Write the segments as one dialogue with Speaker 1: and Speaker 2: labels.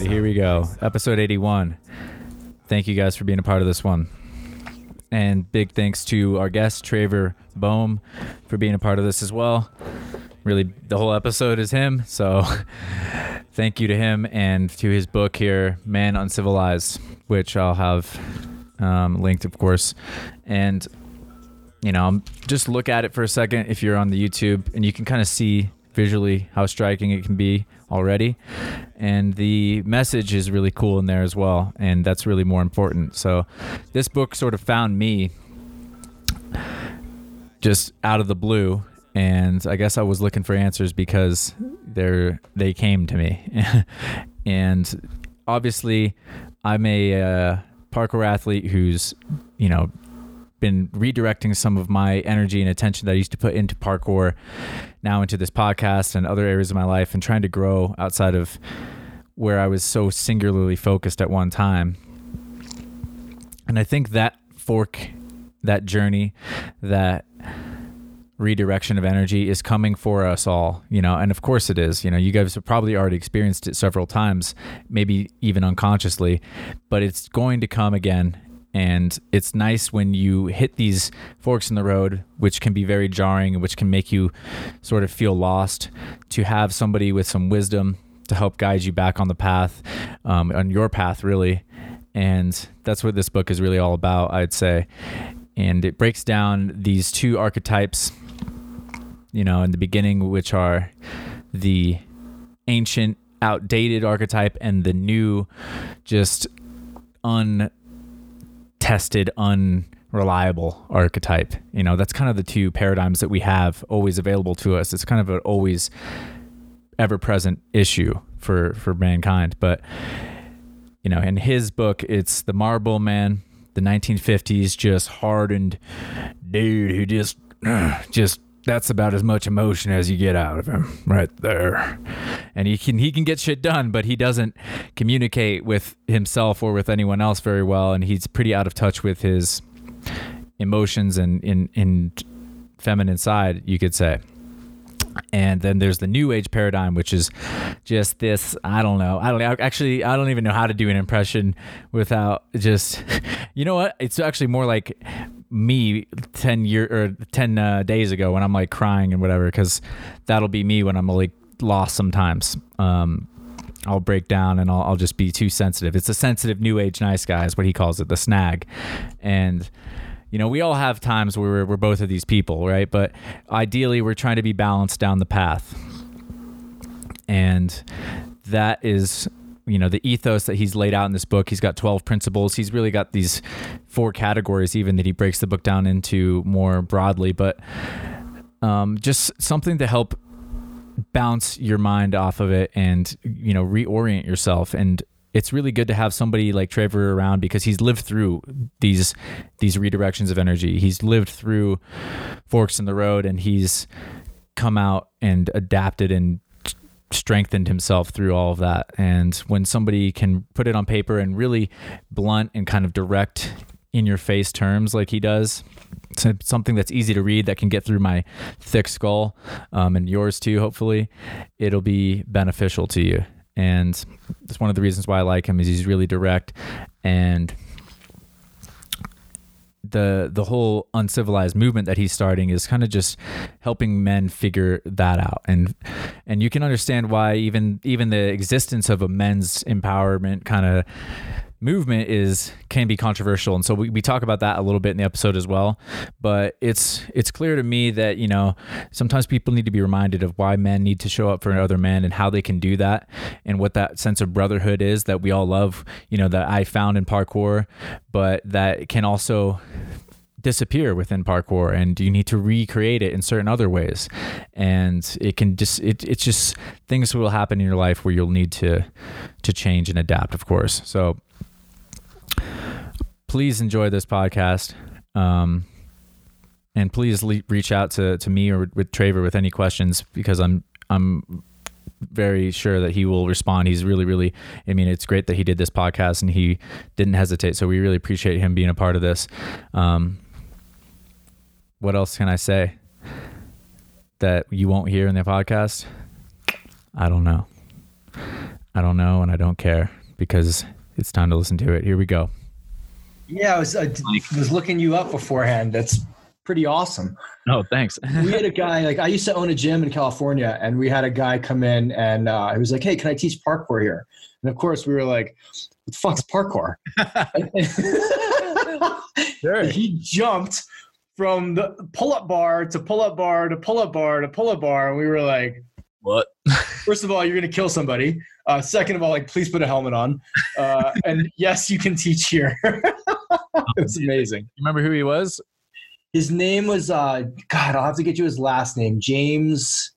Speaker 1: right, here we go. Episode 81. Thank you guys for being a part of this one. And big thanks to our guest, Traver Boehm, for being a part of this as well. Really, the whole episode is him. So thank you to him and to his book here, Man Uncivilized, which I'll have um, linked, of course. And, you know, just look at it for a second if you're on the YouTube and you can kind of see visually how striking it can be already. And the message is really cool in there as well. And that's really more important. So this book sort of found me just out of the blue. And I guess I was looking for answers because they're they came to me. and obviously, I'm a uh, parkour athlete who's, you know, been redirecting some of my energy and attention that I used to put into parkour now into this podcast and other areas of my life and trying to grow outside of where I was so singularly focused at one time. And I think that fork, that journey, that redirection of energy is coming for us all, you know, and of course it is. You know, you guys have probably already experienced it several times, maybe even unconsciously, but it's going to come again and it's nice when you hit these forks in the road, which can be very jarring, which can make you sort of feel lost, to have somebody with some wisdom to help guide you back on the path, um, on your path, really. And that's what this book is really all about, I'd say. And it breaks down these two archetypes, you know, in the beginning, which are the ancient, outdated archetype and the new, just un tested, unreliable archetype. You know, that's kind of the two paradigms that we have always available to us. It's kind of an always ever present issue for for mankind. But you know, in his book, it's the marble Man, the 1950s, just hardened dude who just just that's about as much emotion as you get out of him right there. And he can he can get shit done but he doesn't communicate with himself or with anyone else very well and he's pretty out of touch with his emotions and in in feminine side you could say. And then there's the new age paradigm which is just this i don't know. I don't actually i don't even know how to do an impression without just you know what? It's actually more like me 10 year or 10 uh, days ago when I'm like crying and whatever cuz that'll be me when I'm like lost sometimes um I'll break down and I'll, I'll just be too sensitive. It's a sensitive new age nice guy is what he calls it, the snag. And you know, we all have times where we're, we're both of these people, right? But ideally, we're trying to be balanced down the path. And that is you know the ethos that he's laid out in this book. He's got 12 principles. He's really got these four categories even that he breaks the book down into more broadly. But um, just something to help bounce your mind off of it and you know reorient yourself. And it's really good to have somebody like Traver around because he's lived through these these redirections of energy. He's lived through forks in the road and he's come out and adapted and strengthened himself through all of that. And when somebody can put it on paper and really blunt and kind of direct in your face terms like he does, something that's easy to read that can get through my thick skull um, and yours too, hopefully, it'll be beneficial to you. And that's one of the reasons why I like him is he's really direct and the the whole uncivilized movement that he's starting is kind of just helping men figure that out. And and you can understand why even even the existence of a men's empowerment kind of movement is can be controversial and so we, we talk about that a little bit in the episode as well. But it's it's clear to me that you know sometimes people need to be reminded of why men need to show up for other men and how they can do that and what that sense of brotherhood is that we all love you know that i found in parkour but that can also disappear within parkour and you need to recreate it in certain other ways. And it can just it, it's just things will happen in your life where you'll need to to change and adapt of course. So please enjoy this podcast. Um, and please le- reach out to, to me or with Traver with any questions because I'm I'm very sure that he will respond. He's really, really, I mean, it's great that he did this podcast and he didn't hesitate. So we really appreciate him being a part of this. Um, what else can I say that you won't hear in the podcast? I don't know. I don't know and I don't care because it's time to listen to it. Here we go.
Speaker 2: Yeah, I was, I was looking you up beforehand. That's pretty awesome.
Speaker 1: Oh, thanks.
Speaker 2: we had a guy like I used to own a gym in California, and we had a guy come in and uh, he was like, "Hey, can I teach parkour here?" And of course, we were like, "What the fuck's parkour?" sure. He jumped from the pull-up bar to pull-up bar to pull-up bar to pull-up bar, and we were like,
Speaker 1: "What?"
Speaker 2: First of all, you're gonna kill somebody. Uh, second of all, like, please put a helmet on. Uh, and yes, you can teach here. it's amazing.
Speaker 1: You remember who he was?
Speaker 2: His name was uh, God. I'll have to get you his last name. James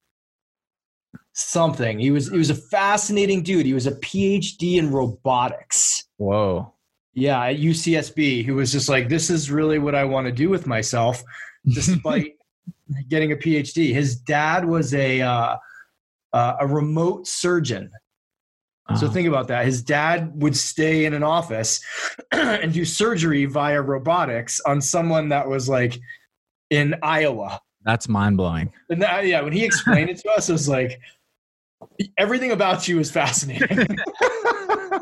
Speaker 2: something. He was he was a fascinating dude. He was a PhD in robotics.
Speaker 1: Whoa.
Speaker 2: Yeah, at UCSB. He was just like, this is really what I want to do with myself, despite getting a PhD. His dad was a uh, uh, a remote surgeon. So uh-huh. think about that. His dad would stay in an office and do surgery via robotics on someone that was like in Iowa.
Speaker 1: That's mind blowing.
Speaker 2: And that, yeah, when he explained it to us, it was like everything about you is fascinating.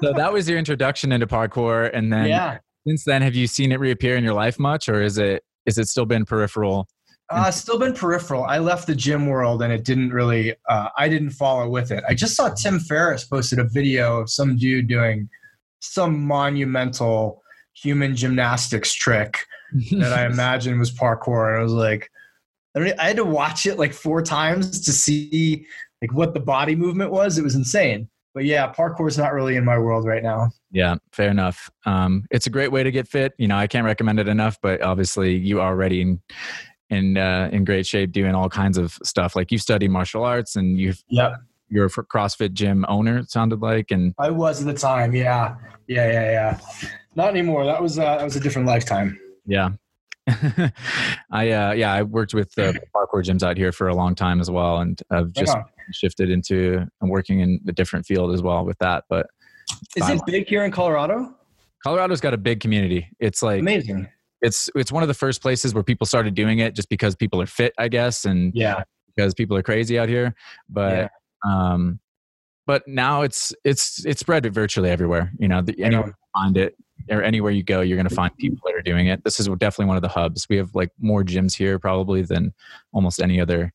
Speaker 1: so that was your introduction into parkour, and then yeah. since then, have you seen it reappear in your life much, or is it is it still been peripheral
Speaker 2: uh, still been peripheral. I left the gym world and it didn't really, uh, I didn't follow with it. I just saw Tim Ferriss posted a video of some dude doing some monumental human gymnastics trick that I imagine was parkour. And I was like, I, I had to watch it like four times to see like what the body movement was. It was insane. But yeah, parkour is not really in my world right now.
Speaker 1: Yeah, fair enough. Um, it's a great way to get fit. You know, I can't recommend it enough, but obviously you are already in uh, in great shape doing all kinds of stuff. Like you study martial arts and you
Speaker 2: yeah
Speaker 1: you're a CrossFit gym owner. It sounded like and
Speaker 2: I was at the time. Yeah, yeah, yeah, yeah. Not anymore. That was uh, that was a different lifetime.
Speaker 1: Yeah. I uh, yeah I worked with uh, parkour gyms out here for a long time as well, and I've just shifted into and working in a different field as well with that. But
Speaker 2: is it big here in Colorado?
Speaker 1: Colorado's got a big community. It's like
Speaker 2: amazing
Speaker 1: it's it's one of the first places where people started doing it just because people are fit, I guess, and
Speaker 2: yeah,
Speaker 1: because people are crazy out here. But yeah. um, but now it's it's it's spread virtually everywhere. You know, the, anyone find it or anywhere you go, you're going to find people that are doing it. This is definitely one of the hubs. We have like more gyms here probably than almost any other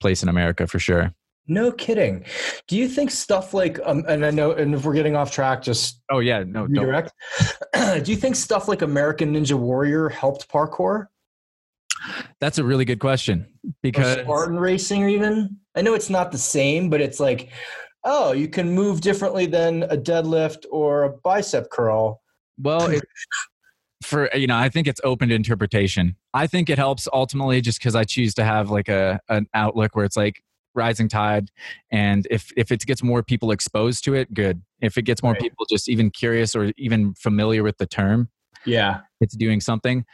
Speaker 1: place in America for sure.
Speaker 2: No kidding. Do you think stuff like, um, and I know, and if we're getting off track, just
Speaker 1: oh yeah, no,
Speaker 2: redirect. Do you think stuff like American Ninja Warrior helped parkour?
Speaker 1: That's a really good question because
Speaker 2: or Spartan racing, even I know it's not the same, but it's like, oh, you can move differently than a deadlift or a bicep curl.
Speaker 1: Well, it, for you know, I think it's open to interpretation. I think it helps ultimately just because I choose to have like a an outlook where it's like rising tide and if if it gets more people exposed to it good. If it gets more right. people just even curious or even familiar with the term
Speaker 2: yeah.
Speaker 1: it's doing something.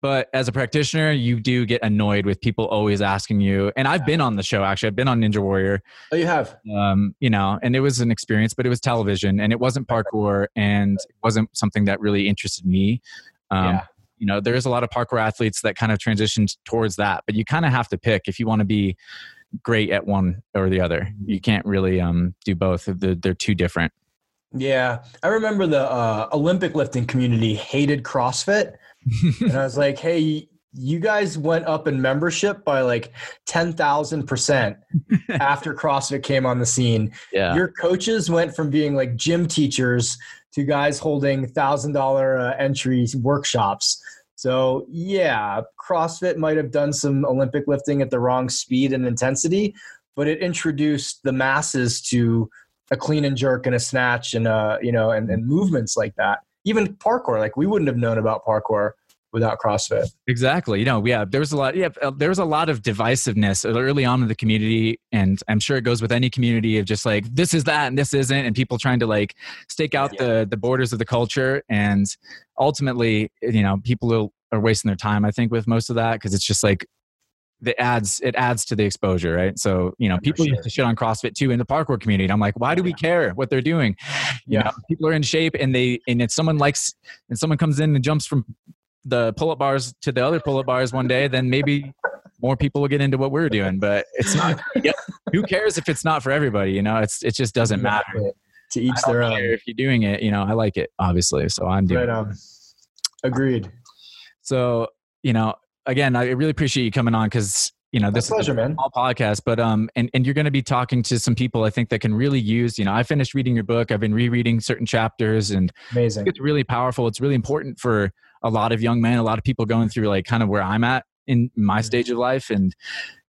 Speaker 1: But as a practitioner you do get annoyed with people always asking you and i've been on the show actually. I've been on ninja warrior.
Speaker 2: Oh you have?
Speaker 1: Um, you know and it was an experience but it was television and it wasn't parkour and it wasn't something that really interested me. Um, yeah. you know there's a lot of parkour athletes that kind of transitioned towards that but you kind of have to pick if you want to be great at one or the other. You can't really um, do both. They're, they're too different.
Speaker 2: Yeah, I remember the uh, Olympic lifting community hated CrossFit, and I was like, "Hey, you guys went up in membership by like ten thousand percent after CrossFit came on the scene.
Speaker 1: Yeah,
Speaker 2: your coaches went from being like gym teachers to guys holding thousand dollar uh, entry workshops." So, yeah, CrossFit might have done some Olympic lifting at the wrong speed and intensity, but it introduced the masses to a clean and jerk and a snatch and uh, you know, and, and movements like that. Even parkour, like we wouldn't have known about parkour without CrossFit.
Speaker 1: Exactly. You know, yeah, there was a lot. Yeah, uh, there was a lot of divisiveness early on in the community, and I'm sure it goes with any community of just like this is that and this isn't, and people trying to like stake out yeah. the the borders of the culture, and ultimately, you know, people are wasting their time. I think with most of that because it's just like the adds it adds to the exposure, right? So you know, people sure. used to shit on CrossFit too in the parkour community. And I'm like, why do we care what they're doing? You yeah, know, people are in shape, and they and if someone likes and someone comes in and jumps from the pull-up bars to the other pull-up bars one day, then maybe more people will get into what we're doing. But it's not. who cares if it's not for everybody? You know, it's it just doesn't matter.
Speaker 2: to each their own.
Speaker 1: If you're doing it, you know, I like it, obviously. So I'm doing
Speaker 2: right on. Agreed.
Speaker 1: So, you know, again, I really appreciate you coming on because you know this
Speaker 2: My pleasure,
Speaker 1: is
Speaker 2: man.
Speaker 1: all podcast but um and, and you're going to be talking to some people i think that can really use you know i finished reading your book i've been rereading certain chapters and
Speaker 2: Amazing.
Speaker 1: it's really powerful it's really important for a lot of young men a lot of people going through like kind of where i'm at in my
Speaker 2: Mhm.
Speaker 1: stage of life and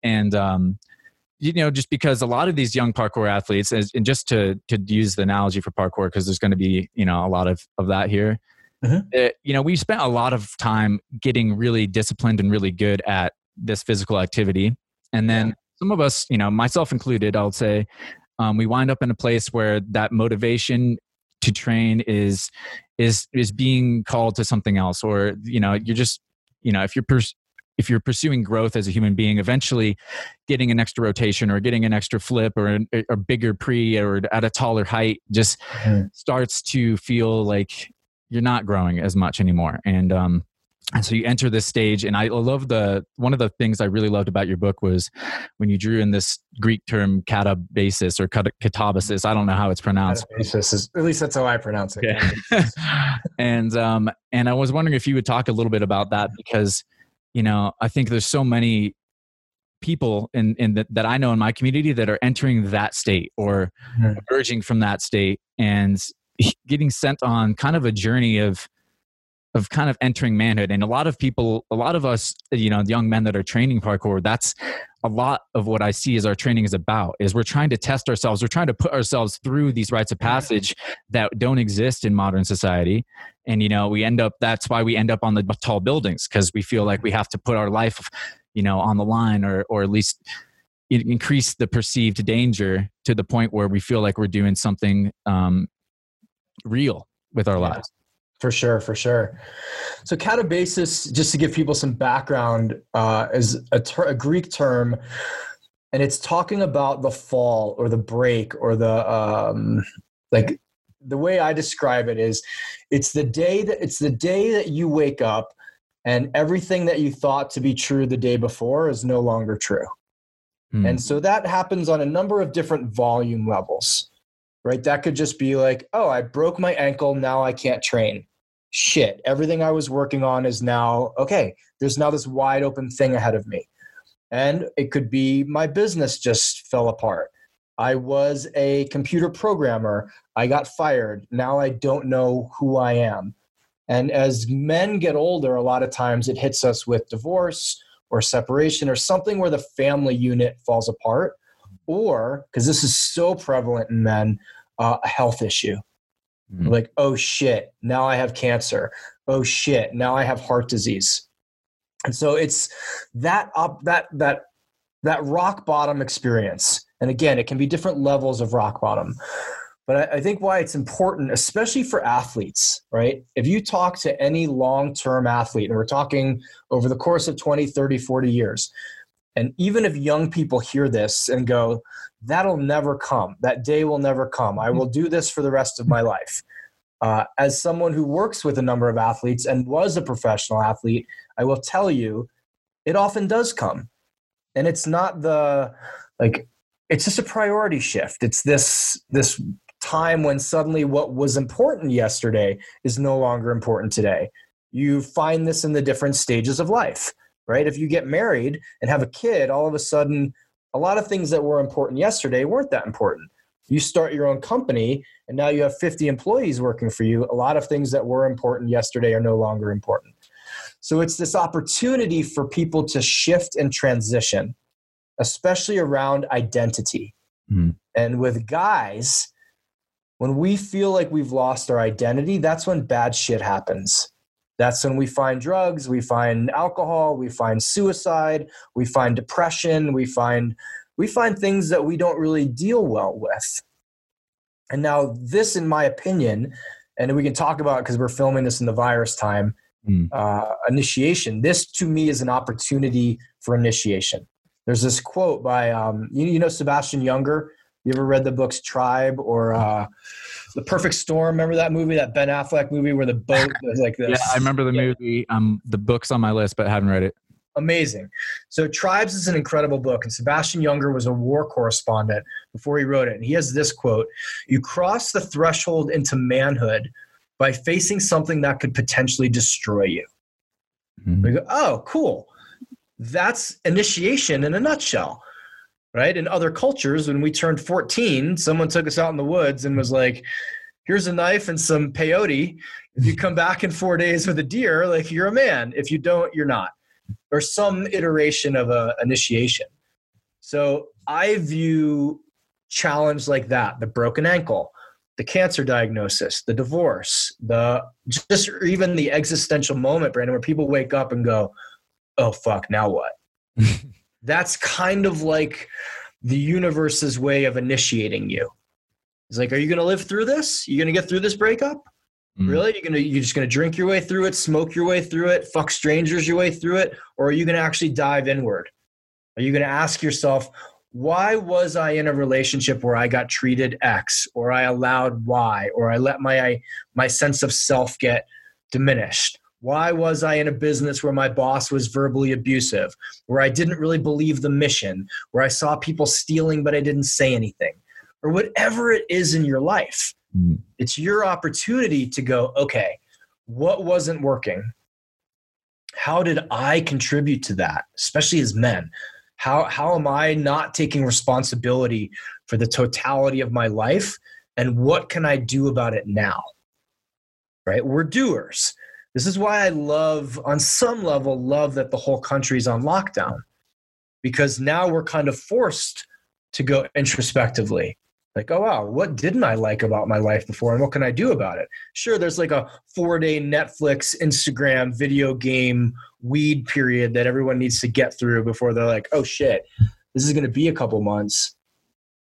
Speaker 1: and um you know just because a lot of these young parkour athletes and just to to use the analogy for parkour because there's going to be you know a lot of of that here
Speaker 2: Mhm.
Speaker 1: it- you know we spent a lot of time getting really disciplined and really good at this physical activity. And then some of us you know myself included i'll say um, we wind up in a place where that motivation to train is is is being called to something else. Or you know you're just you know if you're pers- if you're pursuing growth as a human being eventually getting an extra rotation or getting an extra flip or an- a bigger pre or at a taller height just
Speaker 2: Mhm.
Speaker 1: starts to feel like you're not growing as much anymore. And um and so you enter this stage and i love the one of the things i really loved about your book was when you drew in this greek term katabasis or katabasis i don't know how it's pronounced
Speaker 2: Basis is, at least that's how I pronounce it.
Speaker 1: And um and I was wondering if you would talk a little bit about that because you know I think there's so many people in in the, that I know in my community that are entering that state or
Speaker 2: Mhm.
Speaker 1: emerging from that state and getting sent on kind of a journey of of kind of entering manhood. And a lot of people a lot of us you know young men that are training parkour that's a lot of what i see is our training is about is we're trying to test ourselves. We're trying to put ourselves through these rites of passage that don't exist in modern society. And you know we end up that's why we end up on the tall buildings because we feel like we have to put our life you know on the line or or at least increase the perceived danger to the point where we feel like we're doing something um, real with our
Speaker 2: Yeah. For sure, for sure. So katabasis, just to give people some background, uh, is a, ter- a Greek term, and it's talking about the fall or the break or the um, like. The way I describe it is, it's the day that it's the day that you wake up, and everything that you thought to be true the day before is no longer true.
Speaker 1: Hmm.
Speaker 2: And so that happens on a number of different volume levels, right? That could just be like, oh, I broke my ankle. Now I can't train. Shit. Everything I was working on is now, okay, there's now this wide open thing ahead of me. And it could be my business just fell apart. I was a computer programmer. I got fired. Now I don't know who I am. And as men get older, a lot of times it hits us with divorce or separation or something where the family unit falls apart, or because this is so prevalent in men, uh, a health issue.
Speaker 1: Mhm.
Speaker 2: Like, oh shit, now I have cancer. Oh shit, now I have heart disease. And so it's that up that that that rock bottom experience. And again, it can be different levels of rock bottom. But I, I think why it's important, especially for athletes, right? If you talk to any long term athlete, and we're talking over the course of 20, 30, 40 years, and even if young people hear this and go, that'll never come, that day will never come, I will do this for the rest of my life. Uh, as someone who works with a number of athletes and was a professional athlete, I will tell you, it often does come. And it's not the, like, it's just a priority shift. It's this, this time when suddenly what was important yesterday is no longer important today. You find this in the different stages of life, right? If you get married and have a kid, all of a sudden, a lot of things that were important yesterday weren't that important. You start your own company and now you have 50 employees working for you. A lot of things that were important yesterday are no longer important. So it's this opportunity for people to shift and transition, especially around identity.
Speaker 1: Mhm.
Speaker 2: And with guys, when we feel like we've lost our identity, that's when bad shit happens. That's when we find drugs, we find alcohol, we find suicide, we find depression, we find we find things that we don't really deal well with. And now this in my opinion, and we can talk about because we're filming this in the virus time,
Speaker 1: Mm.
Speaker 2: uh, initiation. This to me is an opportunity for initiation. There's this quote by um, you, you know Sebastian Junger. You ever read the books Tribe or uh, The Perfect Storm? Remember that movie, that Ben Affleck movie where the boat was like this?
Speaker 1: yeah i remember the
Speaker 2: Yeah.
Speaker 1: movie um the book's on my list but haven't read it
Speaker 2: amazing. So Tribes is an incredible book, and Sebastian Junger was a war correspondent before he wrote it. And he has this quote: "You cross the threshold into manhood by facing something that could potentially destroy you." Mm-hmm. We go, "Oh, cool." That's initiation in a nutshell right? In other cultures, when we turned 14, someone took us out in the woods and was like, here's a knife and some peyote. If you come back in four days with a deer, like you're a man. If you don't, you're not. Or some iteration of a initiation. So I view challenge like that, the broken ankle, the cancer diagnosis, the divorce, the just even the existential moment, Brandon, where people wake up and go, Oh fuck, now what? that's kind of like the universe's way of initiating you. It's like, are you going to live through this? You're going to get through this breakup? Mm. Really? You're gonna you're just gonna drink your way through it, smoke your way through it, fuck strangers your way through it, or are you gonna actually dive inward? Are you gonna ask yourself, why was I in a relationship where I got treated X, or I allowed Y, or I let my my sense of self get diminished? Why was I in a business where my boss was verbally abusive, where I didn't really believe the mission, where I saw people stealing but I didn't say anything, or whatever it is in your life? Mm. It's your opportunity to go, okay, what wasn't working? How did I contribute to that, especially as men? How, how am I not taking responsibility for the totality of my life? And what can I do about it now? Right? We're doers. This is why I love, on some level, love that the whole country's on lockdown because now we're kind of forced to go introspectively. Like, oh, wow, what didn't I like about my life before and what can I do about it? Sure, there's like a four day Netflix, Instagram, video game, weed period that everyone needs to get through before they're like, oh shit, this is going to be a couple months.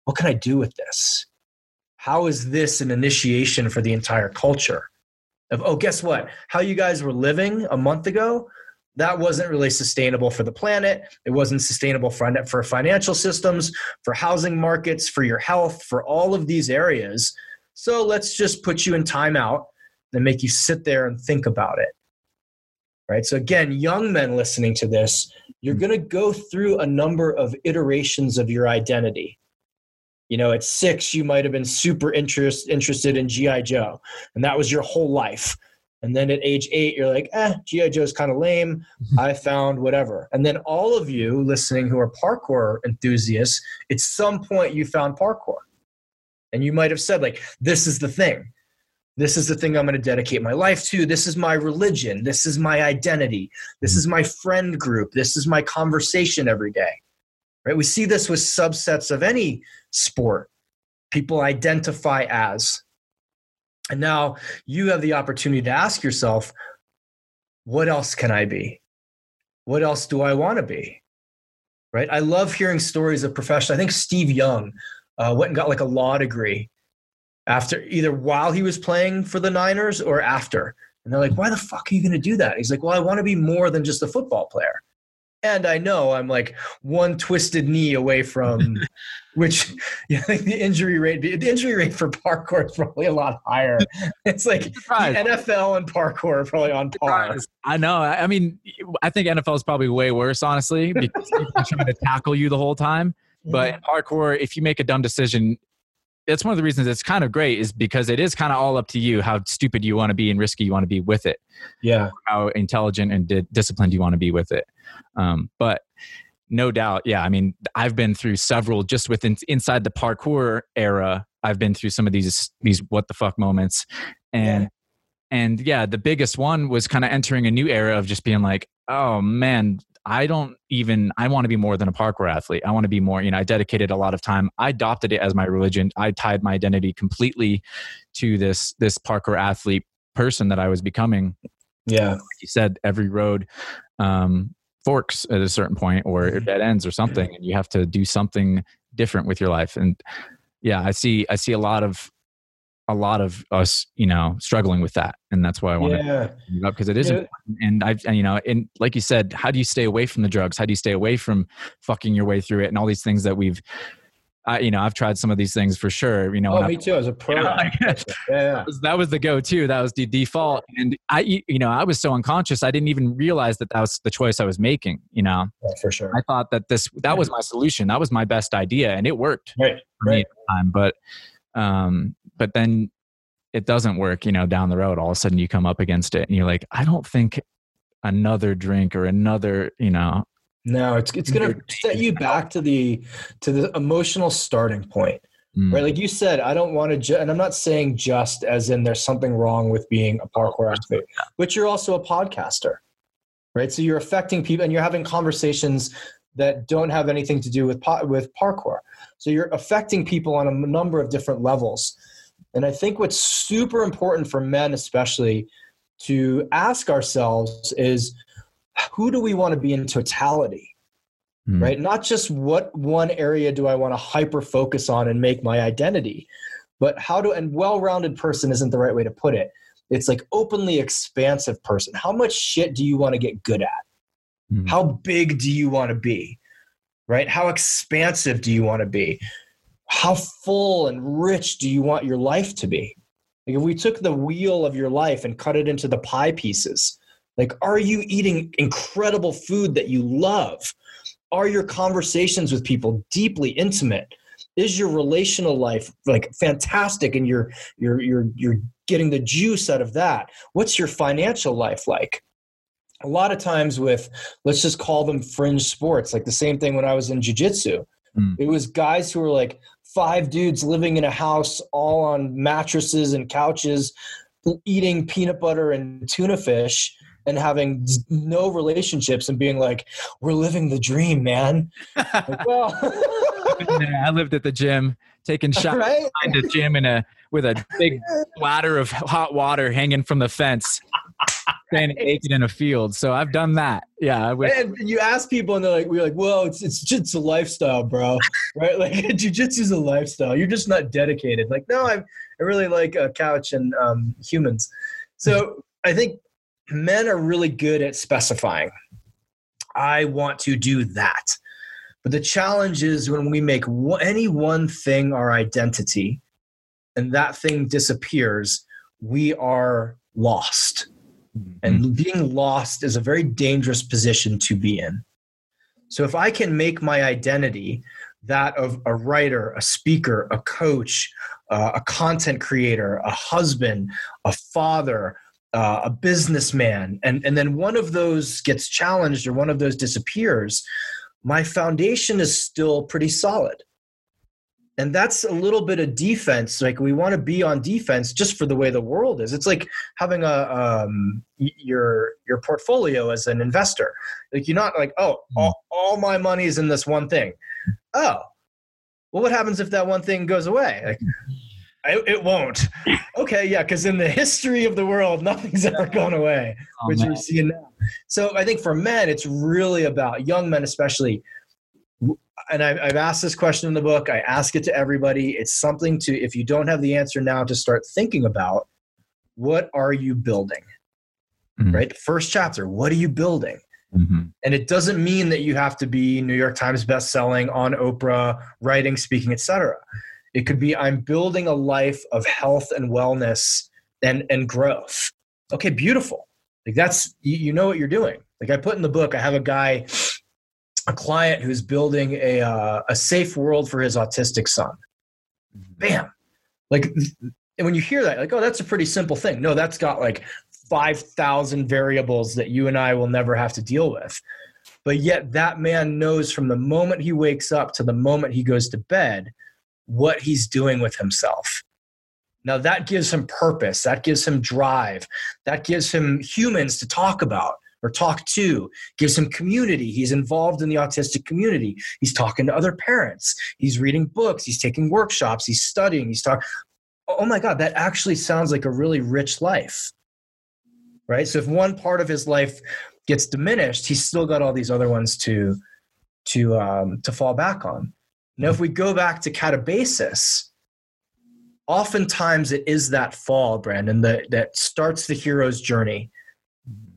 Speaker 2: What can I do with this? How is this an initiation for the entire culture? Of oh guess what? How you guys were living a month ago that wasn't really sustainable for the planet. It wasn't sustainable for, for financial systems for housing markets for your health for all of these areas. So let's just put you in timeout and make you sit there and think about it. Right? So again young men listening to this you're going to go through a number of iterations of your identity you know, at six, you might have been super interest, interested in G.I. Joe, and that was your whole life. And then at age eight, you're like, eh, G.I. Joe's kind of lame. I found whatever. And then all of you listening who are parkour enthusiasts, at some point you found parkour. And you might have said, like, this is the thing. This is the thing I'm going to dedicate my life to. This is my religion. This is my identity. This is my friend group. This is my conversation every day. Right? We see this with subsets of any sport people identify as. And now you have the opportunity to ask yourself, what else can I be? What else do I want to be? Right? I love hearing stories of professionals. I think Steve Young uh, went and got like a law degree after either while he was playing for the Niners or after. And they're like, why the fuck are you going to do that? He's like, well, I want to be more than just a football player and I know I'm like one twisted knee away from which know, the injury rate the injury rate for parkour is probably a lot higher. It's like NFL and parkour are probably on par.
Speaker 1: I know. I mean, I think NFL is probably way worse, honestly, because people are trying to tackle you the whole time. But yeah. parkour, if you make a dumb decision, that's one of the reasons it's kind of great is because it is kind of all up to you how stupid you want to be and risky you want to be with it.
Speaker 2: Yeah.
Speaker 1: How intelligent and di- disciplined you want to be with it. Um, but no doubt, yeah. I mean, I've been through several just within inside the parkour era. I've been through some of these these what the fuck moments, and yeah. and yeah, the biggest one was kind of entering a new era of just being like, oh man, I don't even I want to be more than a parkour athlete. I want to be more, you know, I dedicated a lot of time. I adopted it as my religion. I tied my identity completely to this this parkour athlete person that I was becoming.
Speaker 2: Yeah. Like
Speaker 1: you said every road um forks at a certain point or mm-hmm. dead ends or something and you have to do something different with your life and yeah, I see I see a lot of a lot of us, you know, struggling with that, and that's why I want yeah. to because it is yeah. important. And I've, and, you know, and like you said, how do you stay away from the drugs? How do you stay away from fucking your way through it and all these things that we've I, you know, I've tried some of these things for sure. You know,
Speaker 2: oh, me
Speaker 1: I-
Speaker 2: too. As a pro,
Speaker 1: you know, like,
Speaker 2: yeah,
Speaker 1: that was, that was the go-to. That was the default. And I, you know, I was so unconscious. I didn't even realize that that was the choice I was making. You know,
Speaker 2: Yeah, for sure.
Speaker 1: I thought that this that was my solution. That was my best idea, and it worked
Speaker 2: Right,
Speaker 1: for me
Speaker 2: right.
Speaker 1: at the time. But, um, but then it doesn't work. You know, down the road, all of a sudden you come up against it, and you're like, I don't think another drink or another, you know,
Speaker 2: No, it's it's gonna set you back to the to the emotional starting point.
Speaker 1: mm,
Speaker 2: right? Like you said, I don't want to, ju- and I'm not saying just as in there's something wrong with being a parkour athlete, but you're also a podcaster, right? So you're affecting people, and you're having conversations that don't have anything to do with po- with parkour. So you're affecting people on a number of different levels, and I think what's super important for men, especially, to ask ourselves is, who do we want to be in totality?
Speaker 1: mm,
Speaker 2: right? Not just what one area do I want to hyper focus on and make my identity, but how do, and well rounded person isn't the right way to put it. It's like openly expansive person. How much shit do you want to get good at?
Speaker 1: mm,
Speaker 2: How big do you want to be? Right? How expansive do you want to be? How full and rich do you want your life to be? Like if we took the wheel of your life and cut it into the pie pieces, like are you eating incredible food that you love? Are your conversations with people deeply intimate? Is your relational life like fantastic and you're you're you're you're getting the juice out of that? What's your financial life like? a lot of times with let's just call them fringe sports like the same thing when i was in jiu-jitsu
Speaker 1: Mm.
Speaker 2: it was guys who were like five dudes living in a house all on mattresses and couches eating peanut butter and tuna fish and having no relationships and being like we're living the dream man. Like, well
Speaker 1: I lived at the gym, taking shots
Speaker 2: right?
Speaker 1: behind the gym in a with a big bladder of hot water hanging from the fence, standing naked in a field. So I've done that. Yeah, I would,
Speaker 2: and you ask people and they're like we're like well it's it's just a lifestyle bro. Right? Like jiu-jitsu's a lifestyle. You're just not dedicated. Like no I'm i really like a couch and um, humans. So i think men are really good at specifying. I want to do that. But the challenge is when we make any one thing our identity and that thing disappears we are lost. And being lost is a very dangerous position to be in. So if I can make my identity that of a writer, a speaker, a coach, uh, a content creator, a husband, a father, uh, a businessman, and, and then one of those gets challenged or one of those disappears, my foundation is still pretty solid. And that's a little bit of defense. Like we want to be on defense just for the way the world is. It's like having a um, your your portfolio as an investor. Like you're not like, oh, all, all my money is in this one thing. Oh, well, what happens if that one thing goes away? Like, I, it won't. Okay, yeah, because in the history of the world, nothing's ever gone away,
Speaker 1: Oh,
Speaker 2: which
Speaker 1: man.
Speaker 2: we're seeing now. So I think for men, it's really about young men, especially. And I've, I've asked this question in the book. I ask it to everybody. It's something to, if you don't have the answer now, to start thinking about what are you building?
Speaker 1: Mhm.
Speaker 2: Right? The first chapter, what are you building?
Speaker 1: Mhm.
Speaker 2: And it doesn't mean that you have to be New York Times bestselling, on Oprah, writing, speaking, etc. It could be I'm building a life of health and wellness and and growth. Okay, beautiful. Like that's you, you know what you're doing. Like I put in the book, I have a guy, a client who's building a uh, a safe world for his autistic son. Bam. Like and when you hear that, like, oh, that's a pretty simple thing. No, that's got like 5,000 variables that you and I will never have to deal with. But yet, that man knows from the moment he wakes up to the moment he goes to bed what he's doing with himself. Now, that gives him purpose, that gives him drive, that gives him humans to talk about or talk to, gives him community. He's involved in the autistic community. He's talking to other parents, he's reading books, he's taking workshops, he's studying, he's talking. Oh my God, that actually sounds like a really rich life right so if one part of his life gets diminished he's still got all these other ones to to um, to fall back on now if we go back to katabasis oftentimes it is that fall brandon that that starts the hero's journey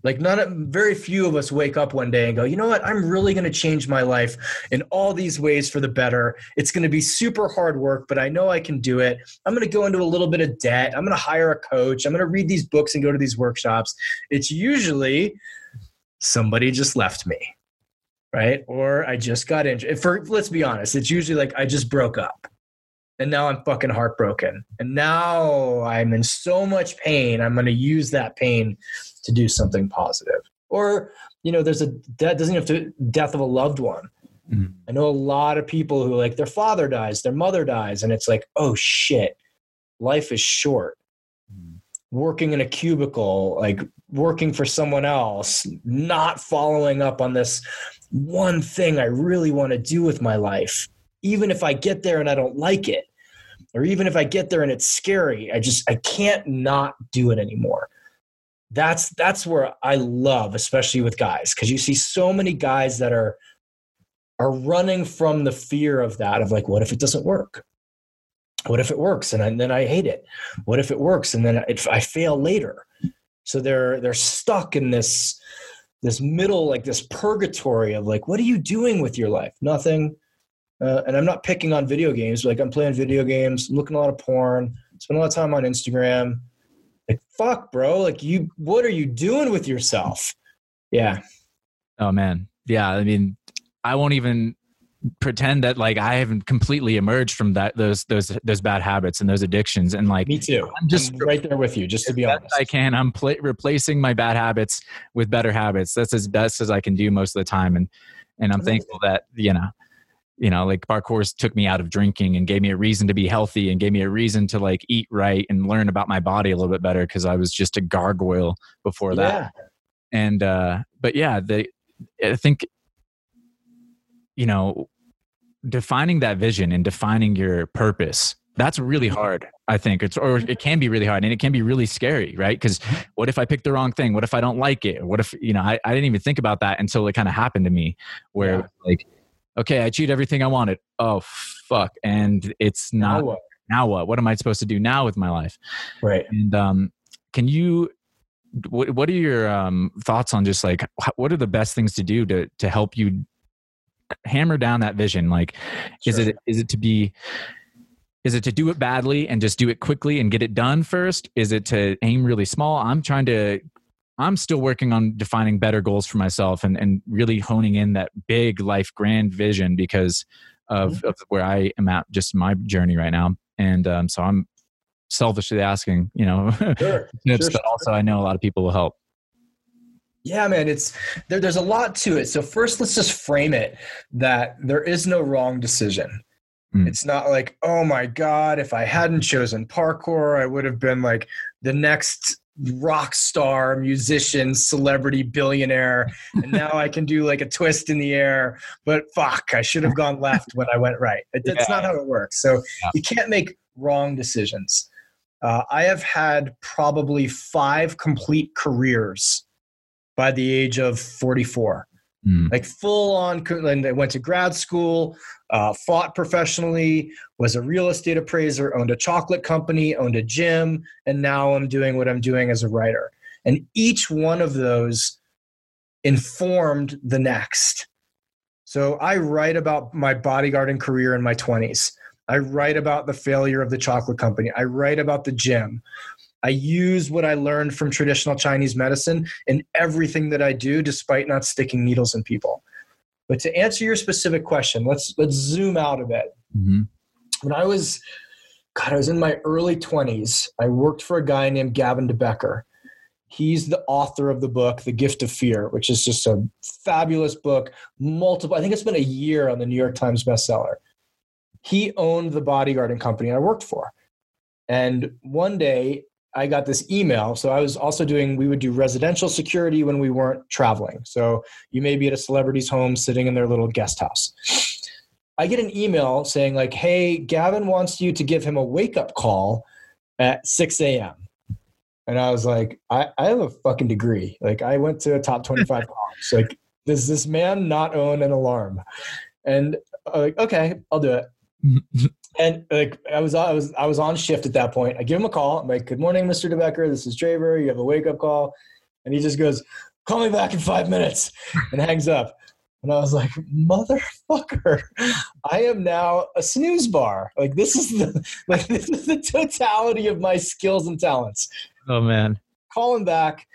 Speaker 2: Like none, very few of us wake up one day and go, you know what? I'm really going to change my life in all these ways for the better. It's going to be super hard work, but I know I can do it. I'm going to go into a little bit of debt. I'm going to hire a coach. I'm going to read these books and go to these workshops. It's usually somebody just left me, right? Or I just got injured. For let's be honest, it's usually like I just broke up and now I'm fucking heartbroken. And now I'm in so much pain. I'm going to use that pain to do something positive. Or, you know, there's a death doesn't have to death of a loved one. Mm-hmm. I know a lot of people who like their father dies, their mother dies, and it's like, oh shit, life is short. Mm-hmm. Working in a cubicle, like working for someone else, not following up on this one thing I really want to do with my life, even if I get there and I don't like it or even if I get there and it's scary, I just I can't not do it anymore. That's that's where I love, especially with guys, because you see so many guys that are are running from the fear of that of like, what if it doesn't work? What if it works and, I, and then I hate it? What if it works and then it, I fail later? So they're they're stuck in this this middle like this purgatory of like, what are you doing with your life? Nothing uh, and I'm not picking on video games. Like I'm playing video games, looking a lot of porn, spend a lot of time on Instagram. Like fuck, bro. Like you, what are you doing with yourself? Yeah.
Speaker 1: Oh man. Yeah. I mean, I won't even pretend that like I haven't completely emerged from that those those those bad habits and those addictions and like
Speaker 2: me too. I'm just I'm right there with you. Just to be honest,
Speaker 1: I can. I'm pl- replacing my bad habits with better habits. That's as best as I can do most of the time, and and I'm thankful that you know you know like parkour took me out of drinking and gave me a reason to be healthy and gave me a reason to like eat right and learn about my body a little bit better because i was just a gargoyle before that yeah. and uh but yeah the i think you know defining that vision and defining your purpose that's really hard i think it's or it can be really hard and it can be really scary right because what if i pick the wrong thing what if i don't like it what if you know i, I didn't even think about that until it kind of happened to me where yeah. like okay, I achieved everything I wanted. Oh fuck, and it's not. Now what? now what? What am I supposed to do now with my life?
Speaker 2: Right.
Speaker 1: And um, can you? What What are your um, thoughts on just like what are the best things to do to to help you hammer down that vision? Like, sure. is it is it to be is it to do it badly and just do it quickly and get it done first is it to aim really small i'm trying to I'm still working on defining better goals for myself and, and really honing in that big life grand vision because of, mm-hmm. of where I am at just my journey right now. And um, so I'm selfishly asking, you know, sure, tips, sure, but also I know a lot of people will help.
Speaker 2: Yeah, man, it's there, there's a lot to it. So first, let's just frame it that there is no wrong decision. Mm. It's not like, oh my God, if I hadn't chosen parkour, I would have been like the next rock star, musician, celebrity, billionaire, and now I can do like a twist in the air. But fuck, I should have gone left when I went right. It, that's not how it works. So yeah. you can't make wrong decisions. Uh, I have had probably five complete careers by the age of 44. Mm. Like full on, and I went to grad school, uh, fought professionally, was a real estate appraiser, owned a chocolate company, owned a gym, and now I'm doing what I'm doing as a writer. And each one of those informed the next. So I write about my bodyguarding career in my 20s. I write about the failure of the chocolate company. I write about the gym. I use what I learned from traditional Chinese medicine in everything that I do, despite not sticking needles in people. But to answer your specific question, let's let's zoom out a bit. Mm-hmm. When I was, God, I was in my early twenties. I worked for a guy named Gavin de Becker. He's the author of the book The Gift of Fear, which is just a fabulous book. Multiple, I think it's been a year on the New York Times bestseller. He owned the bodyguarding company I worked for. And one day I got this email. So I was also doing, we would do residential security when we weren't traveling. So you may be at a celebrity's home sitting in their little guest house. I get an email saying, like, hey, Gavin wants you to give him a wake up call at 6 a.m. And I was like, I, I have a fucking degree. Like, I went to a top 25 college. Like, does this man not own an alarm? And uh, like, okay, I'll do it. and like I was, I was, I was on shift at that point. I give him a call. I'm like, "Good morning, Mr. de Becker. This is Traver. You have a wake up call." And he just goes, call me back in five minutes and hangs up. And I was like, motherfucker, I am now a snooze bar. Like this is the like this is the totality of my skills and talents.
Speaker 1: Oh man.
Speaker 2: Call him back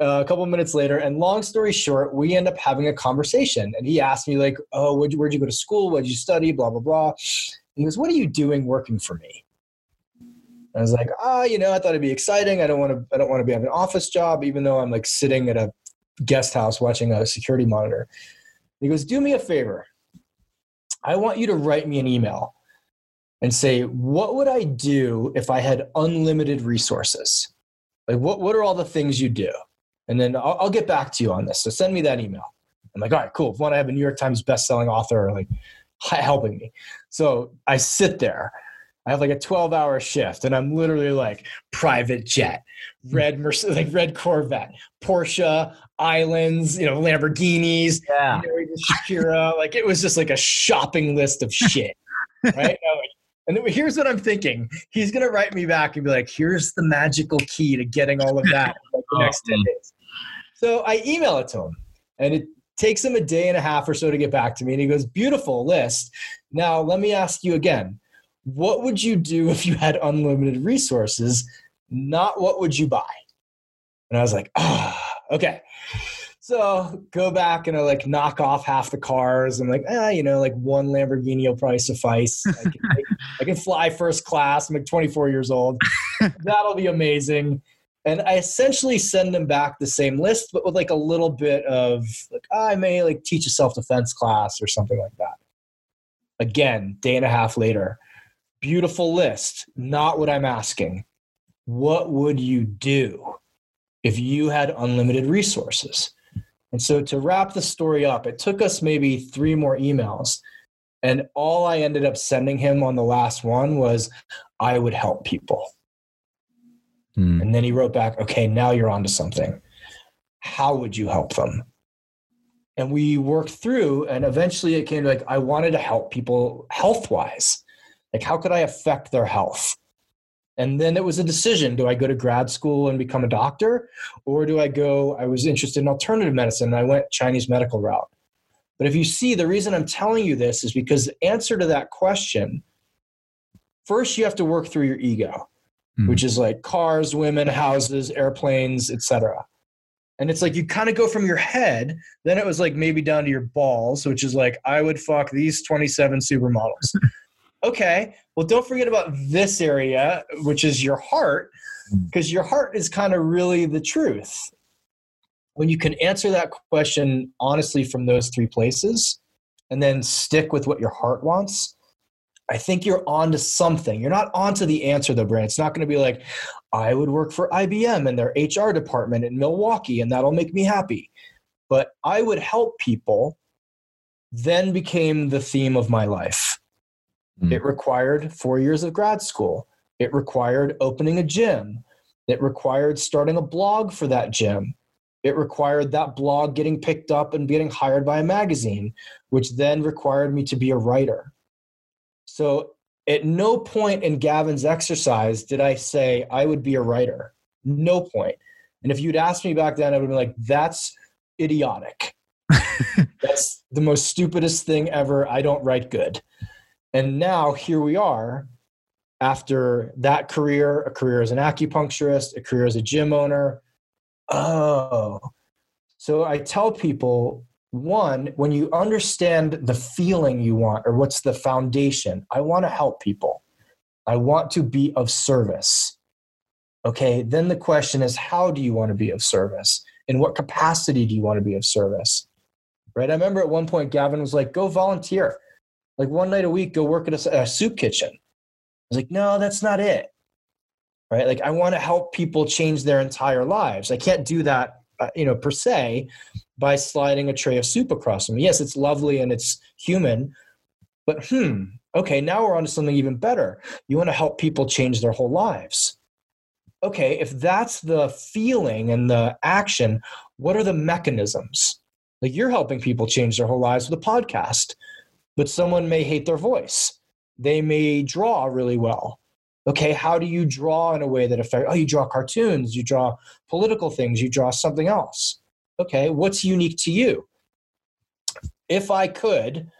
Speaker 2: uh, a couple minutes later, and long story short, we end up having a conversation. And he asked me like, "Oh, where'd you, where'd you go to school? What did you study? Blah blah blah." He goes, "What are you doing working for me?" I was like, "Ah, oh, you know, I thought it'd be exciting. I don't want to. I don't want to be having an office job, even though I'm like sitting at a guest house watching a security monitor." He goes, Do me a favor. I want you to write me an email and say, What would I do if I had unlimited resources? Like, what, what are all the things you do? And then I'll, I'll get back to you on this. So send me that email. I'm like, All right, cool. If one, I have a New York Times bestselling author like helping me. So I sit there. I have like a 12 hour shift and I'm literally like private jet, hmm. red Mercedes, like red Corvette, Porsche, islands, you know, Lamborghinis,
Speaker 1: yeah.
Speaker 2: Shakira. like it was just like a shopping list of shit. right. And then here's what I'm thinking. He's gonna write me back and be like, here's the magical key to getting all of that like the next 10 hmm. days. So I email it to him and it takes him a day and a half or so to get back to me. And he goes, Beautiful list. Now let me ask you again. What would you do if you had unlimited resources? Not what would you buy? And I was like, ah, oh, okay. So go back and I like knock off half the cars. I'm like, ah, you know, like one Lamborghini will probably suffice. I can, I can fly first class. I'm like 24 years old. That'll be amazing. And I essentially send them back the same list, but with like a little bit of like, oh, I may like teach a self defense class or something like that. Again, day and a half later, beautiful list, not what I'm asking. What would you do if you had unlimited resources? And so to wrap the story up, it took us maybe three more emails. And all I ended up sending him on the last one was, I would help people. Hmm. And then he wrote back, okay, now you're onto something. How would you help them? And we worked through, and eventually it came to like, I wanted to help people health wise. Like, how could I affect their health? And then it was a decision do I go to grad school and become a doctor? Or do I go? I was interested in alternative medicine and I went Chinese medical route. But if you see, the reason I'm telling you this is because the answer to that question first, you have to work through your ego, mm. which is like cars, women, houses, airplanes, etc. And it's like you kind of go from your head, then it was like maybe down to your balls, which is like, I would fuck these 27 supermodels. okay, well, don't forget about this area, which is your heart, because your heart is kind of really the truth. When you can answer that question honestly from those three places and then stick with what your heart wants, I think you're on to something. You're not on to the answer though, Brand. It's not going to be like, I would work for IBM and their HR department in Milwaukee and that'll make me happy. But I would help people then became the theme of my life. Mm. It required four years of grad school. It required opening a gym. It required starting a blog for that gym. It required that blog getting picked up and getting hired by a magazine, which then required me to be a writer. So at no point in Gavin's exercise did I say I would be a writer. No point. And if you'd asked me back then, I would have been like, that's idiotic. that's the most stupidest thing ever. I don't write good. And now here we are after that career, a career as an acupuncturist, a career as a gym owner. Oh. So I tell people one, when you understand the feeling you want or what's the foundation, I want to help people. I want to be of service. Okay, then the question is how do you want to be of service? In what capacity do you want to be of service? Right? I remember at one point Gavin was like, go volunteer like one night a week, go work at a, a soup kitchen. I was like, no, that's not it. Right? Like I want to help people change their entire lives. I can't do that, you know, per se, by sliding a tray of soup across them. Yes, it's lovely and it's human, but hmm, okay, now we're on to something even better. You want to help people change their whole lives. Okay, if that's the feeling and the action, what are the mechanisms? Like you're helping people change their whole lives with a podcast but someone may hate their voice. They may draw really well, Okay, how do you draw in a way that affects? Oh, you draw cartoons, you draw political things, you draw something else. Okay, what's unique to you? If I could,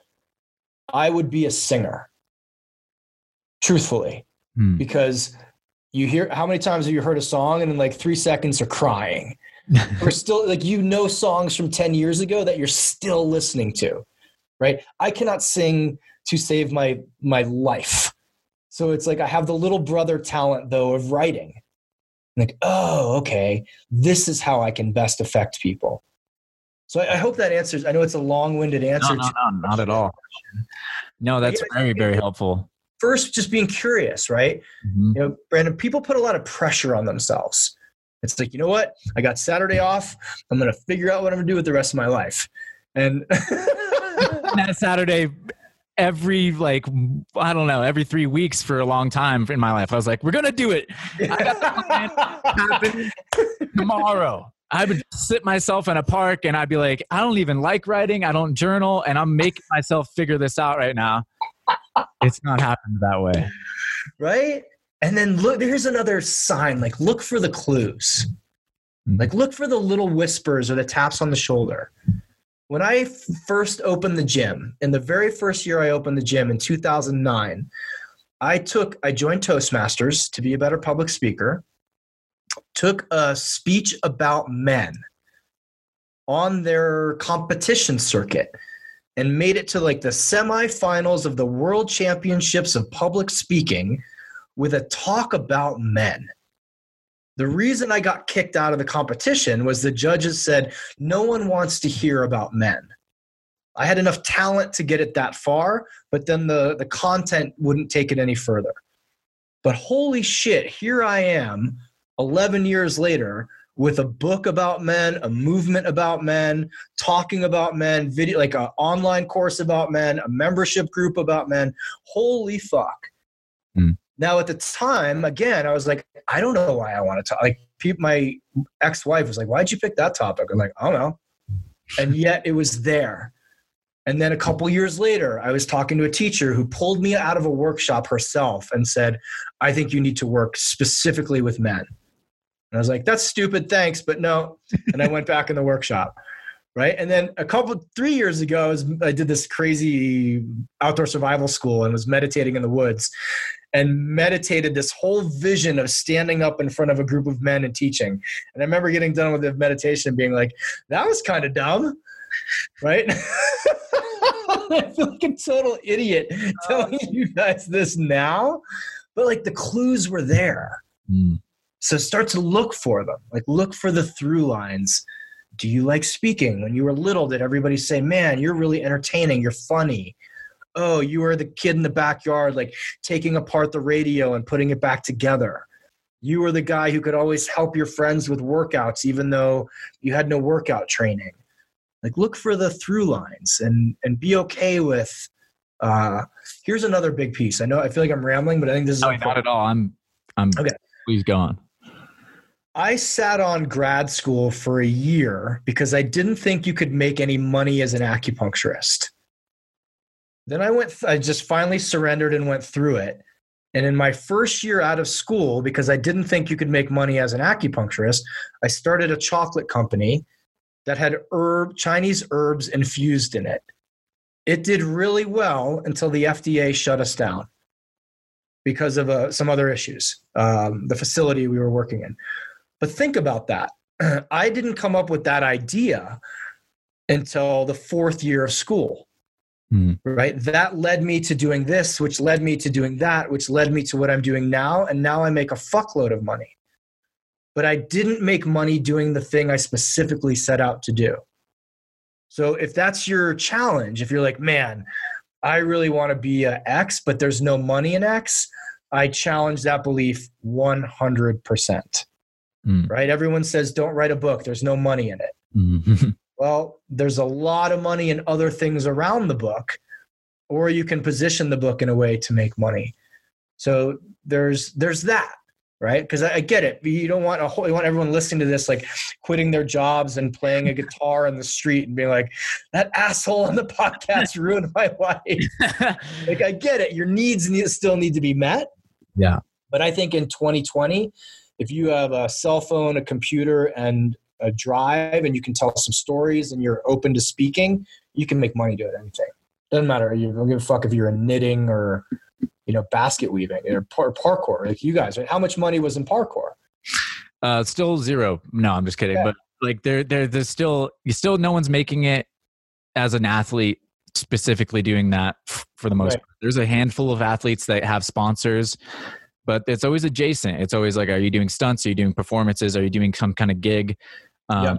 Speaker 2: I would be a singer. Truthfully,
Speaker 1: Hmm.
Speaker 2: because you hear how many times have you heard a song and in like three seconds are crying? Or still like you know songs from 10 years ago that you're still listening to, right? I cannot sing to save my my life. So it's like I have the little brother talent though of writing. Like, oh, okay, this is how I can best affect people. So I, I hope that answers. I know it's a long-winded answer.
Speaker 1: No, no, no, not at all. No, that's
Speaker 2: Yeah,
Speaker 1: very, very helpful.
Speaker 2: First, just being curious, right?
Speaker 1: Mhm.
Speaker 2: You know, Brandon, people put a lot of pressure on themselves. It's like, you know what? I got Saturday off. I'm going to figure out what I'm going to do with the rest of my life. And
Speaker 1: that Saturday every like I don't know every three weeks for a long time in my life. I was like, we're gonna do it. I got the plan tomorrow. I would sit myself in a park and I'd be like, I don't even like writing. I don't journal, and I'm making myself figure this out right now. It's not happened that way.
Speaker 2: right? And then look, here's another sign like, look for the clues.
Speaker 1: Mhm.
Speaker 2: Like, look for the little whispers or the taps on the shoulder. When I first opened the gym, in the very first year I opened the gym in 2009, I took, I joined Toastmasters to be a better public speaker, took a speech about men on their competition circuit and made it to like the semifinals of the world championships of public speaking with a talk about men. The reason I got kicked out of the competition was the judges said, no one wants to hear about men. I had enough talent to get it that far, but then the, the content wouldn't take it any further. But holy shit, here I am 11 years later with a book about men, a movement about men, talking about men, video like an online course about men, a membership group about men. Holy fuck. Now at the time, again, I was like, I don't know why I want to talk. Like my ex-wife was like, Why'd you pick that topic? I'm like, I don't know. And yet it was there. And then a couple years later, I was talking to a teacher who pulled me out of a workshop herself and said, I think you need to work specifically with men. And I was like, that's stupid, thanks, but no. And I went back in the workshop. Right. And then a couple, three years ago, I, was, I did this crazy outdoor survival school and was meditating in the woods and meditated this whole vision of standing up in front of a group of men and teaching. And I remember getting done with the meditation and being like, that was kind of dumb. Right. I feel like a total idiot telling you guys this now. But like the clues were there.
Speaker 1: Mm.
Speaker 2: So start to look for them. Like look for the through lines. Do you like speaking? When you were little, did everybody say, "Man, you're really entertaining. You're funny." Oh, you were the kid in the backyard, like taking apart the radio and putting it back together. You were the guy who could always help your friends with workouts, even though you had no workout training. Like look for the through lines and and be okay with. Uh, here's another big piece. I know I feel like I'm rambling, but I think this is
Speaker 1: No, not at all. I'm. I'm.
Speaker 2: Okay.
Speaker 1: Please go on.
Speaker 2: I sat on grad school for a year because I didn't think you could make any money as an acupuncturist. Then I went, I just finally surrendered and went through it. And in my first year out of school, because I didn't think you could make money as an acupuncturist, I started a chocolate company that had herb, Chinese herbs infused in it. It did really well until the FDA shut us down because of uh, some other issues, um, the facility we were working in. But think about that. I didn't come up with that idea until the fourth year of school,
Speaker 1: Hmm.
Speaker 2: right? That led me to doing this, which led me to doing that, which led me to what I'm doing now. And now I make a fuckload of money. But I didn't make money doing the thing I specifically set out to do. So if that's your challenge, if you're like, man, I really want to be a X, but there's no money in X, I challenge that belief 100%
Speaker 1: Mm.
Speaker 2: right? Everyone says don't write a book, there's no money in it.
Speaker 1: Mhm.
Speaker 2: Well, there's a lot of money in other things around the book, or you can position the book in a way to make money. So there's there's that, right? Because I, I get it. You don't want a whole, you want everyone listening to this like quitting their jobs and playing a guitar in the street and being like, that asshole on the podcast ruined my life. like I get it. Your needs need, still need to be met.
Speaker 1: Yeah.
Speaker 2: But I think in 2020, if you have a cell phone, a computer, and a drive, and you can tell some stories, and you're open to speaking, you can make money doing anything. Doesn't matter. You don't give a fuck if you're in knitting or you know basket weaving or par- parkour, like you guys. Right? How much money was in parkour?
Speaker 1: Uh, still zero. No, I'm just kidding.
Speaker 2: Yeah.
Speaker 1: But like there, there, there's still, you still, no one's making it as an athlete specifically doing that for the most
Speaker 2: Right.
Speaker 1: part. There's a handful of athletes that have sponsors, but it's always adjacent. It's always like, are you doing stunts? Are you doing performances? Are you doing some kind of gig? Um,
Speaker 2: Yeah.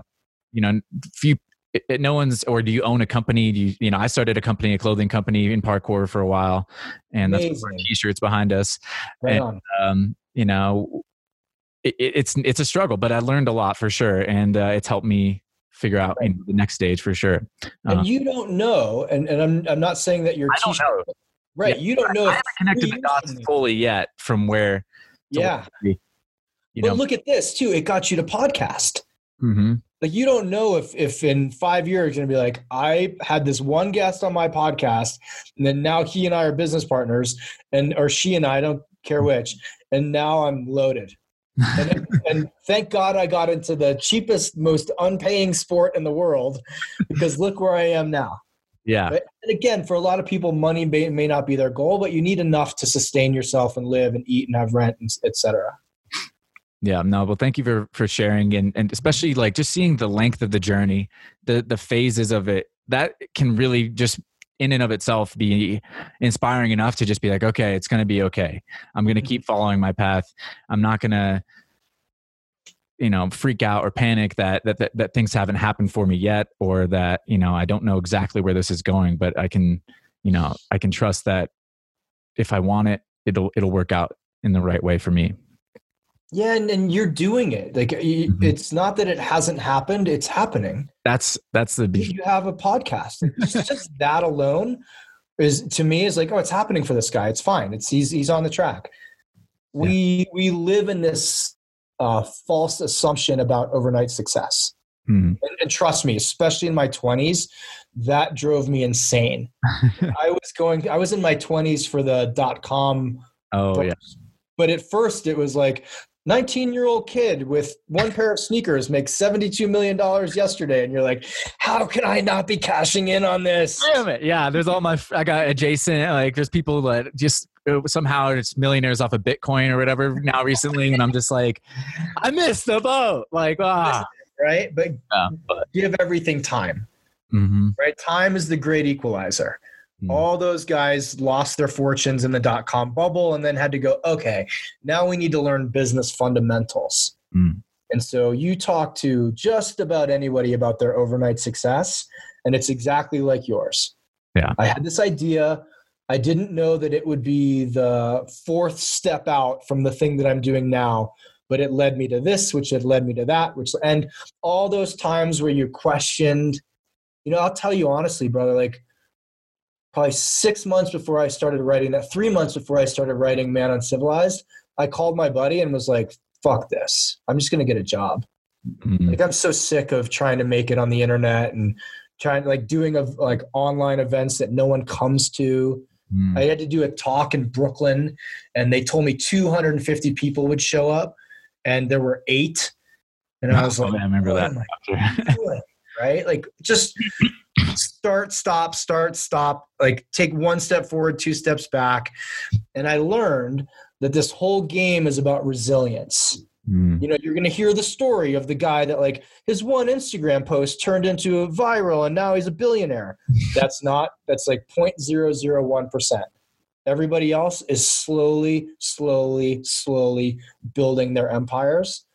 Speaker 1: You know, few, it, no one's, or do you own a company? Do you, you know, I started a company, a clothing company in parkour for a while, and that's why t-shirts behind us
Speaker 2: Right
Speaker 1: And- um, you know, it, it- it's it's a struggle, but I learned a lot for sure, and uh, it's helped me figure out you know, the next stage for sure. Uh,
Speaker 2: And you don't know, and, and I'm I'm not saying that you're
Speaker 1: I don't know.
Speaker 2: right.
Speaker 1: Yeah.
Speaker 2: You don't know.
Speaker 1: I
Speaker 2: if
Speaker 1: haven't connected the dots fully yet from where.
Speaker 2: Yeah,
Speaker 1: you
Speaker 2: but
Speaker 1: know.
Speaker 2: look at this too. It got you to podcast.
Speaker 1: Hmm
Speaker 2: like you don't know if if in five years you're gonna be like i had this one guest on my podcast and then now he and i are business partners and or she and i I don't care which and now i'm loaded and, and thank god i got into the cheapest most unpaying sport in the world because look where i am now
Speaker 1: yeah.
Speaker 2: Right? and again for a lot of people money may, may not be their goal but you need enough to sustain yourself and live and eat and have rent and etc
Speaker 1: Yeah, no, well, thank you for for sharing and and mm-hmm. especially like just seeing the length of the journey, the the phases of it. That can really just in and of itself be inspiring enough to just be like, okay, it's going to be okay. I'm going to mm-hmm. keep following my path. I'm not going to you know freak out or panic that, that that that things haven't happened for me yet or that you know I don't know exactly where this is going, but I can you know I can trust that if I want it, it'll it'll work out in the right way for me.
Speaker 2: Yeah and, and you're doing it like
Speaker 1: Mhm.
Speaker 2: it's not that it hasn't happened it's happening
Speaker 1: That's that's the
Speaker 2: you you have a podcast. just, that alone is to me is like, oh, it's happening for this guy. It's fine. It's he's he's on the track. We we live in this uh, false assumption about overnight success,
Speaker 1: Mhm.
Speaker 2: and, and trust me, especially in my twenties, that drove me insane. I was going. I was in my twenties for the dot com
Speaker 1: Oh yeah.
Speaker 2: but at first it was like 19 year old kid with one pair of sneakers makes 72 million dollars yesterday and you're like how can i not be cashing in on this
Speaker 1: Damn it. Yeah, there's all my I got adjacent like there's people that just uh, somehow it's millionaires off of Bitcoin or whatever now recently and I'm just like I missed the boat. Like ah.
Speaker 2: right but
Speaker 1: Yeah, but
Speaker 2: give everything time
Speaker 1: mhm.
Speaker 2: right time is the great equalizer
Speaker 1: Mm.
Speaker 2: all those guys lost their fortunes in the dot-com bubble and then had to go okay now we need to learn business fundamentals
Speaker 1: Mm.
Speaker 2: and so you talk to just about anybody about their overnight success and it's exactly like yours
Speaker 1: Yeah.
Speaker 2: i had this idea i didn't know that it would be the fourth step out from the thing that i'm doing now but it led me to this which had led me to that which and all those times where you questioned you know i'll tell you honestly brother like probably six months before I started writing that, three months before I started writing Man Uncivilized, I called my buddy and was like, fuck this. I'm just going to get a job.
Speaker 1: Mhm.
Speaker 2: Like, I'm so sick of trying to make it on the internet and trying, like, doing of like online events that no one comes to.
Speaker 1: Mm.
Speaker 2: I had to do a talk in Brooklyn and they told me 250 people would show up and there were eight. And I was
Speaker 1: Oh,
Speaker 2: like,
Speaker 1: man, I remember
Speaker 2: what
Speaker 1: that.
Speaker 2: am I doing? right? Like just start, stop, start, stop. Like take one step forward, two steps back. And I learned that this whole game is about resilience.
Speaker 1: Mm.
Speaker 2: You know, you're going to hear the story of the guy that like his one Instagram post turned into a viral and now he's a billionaire. That's not, that's like 0.001%. Everybody else is slowly, slowly, slowly building their empires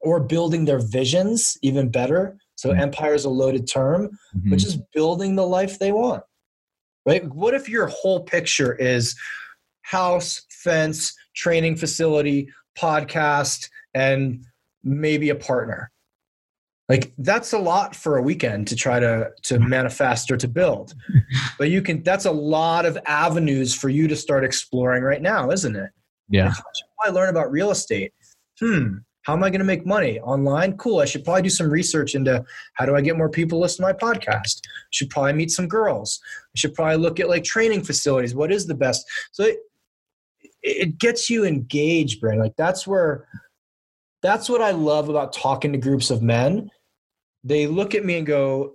Speaker 2: or building their visions, even better. So,
Speaker 1: Mhm.
Speaker 2: empire is a loaded term,
Speaker 1: Mhm.
Speaker 2: but just building the life they want. Right? What if your whole picture is house, fence, training facility, podcast, and maybe a partner? Like that's a lot for a weekend to try to to manifest or to build. But you can that's a lot of avenues for you to start exploring right now, isn't it?
Speaker 1: Yeah.
Speaker 2: Like, how should I learn about real estate? Hmm. How am I going to make money online? Cool. I should probably do some research into how do I get more people to listen to my podcast. I should probably meet some girls. I should probably look at like training facilities. What is the best? So it, it gets you engaged, Bryn. Like that's where that's what I love about talking to groups of men. They look at me and go,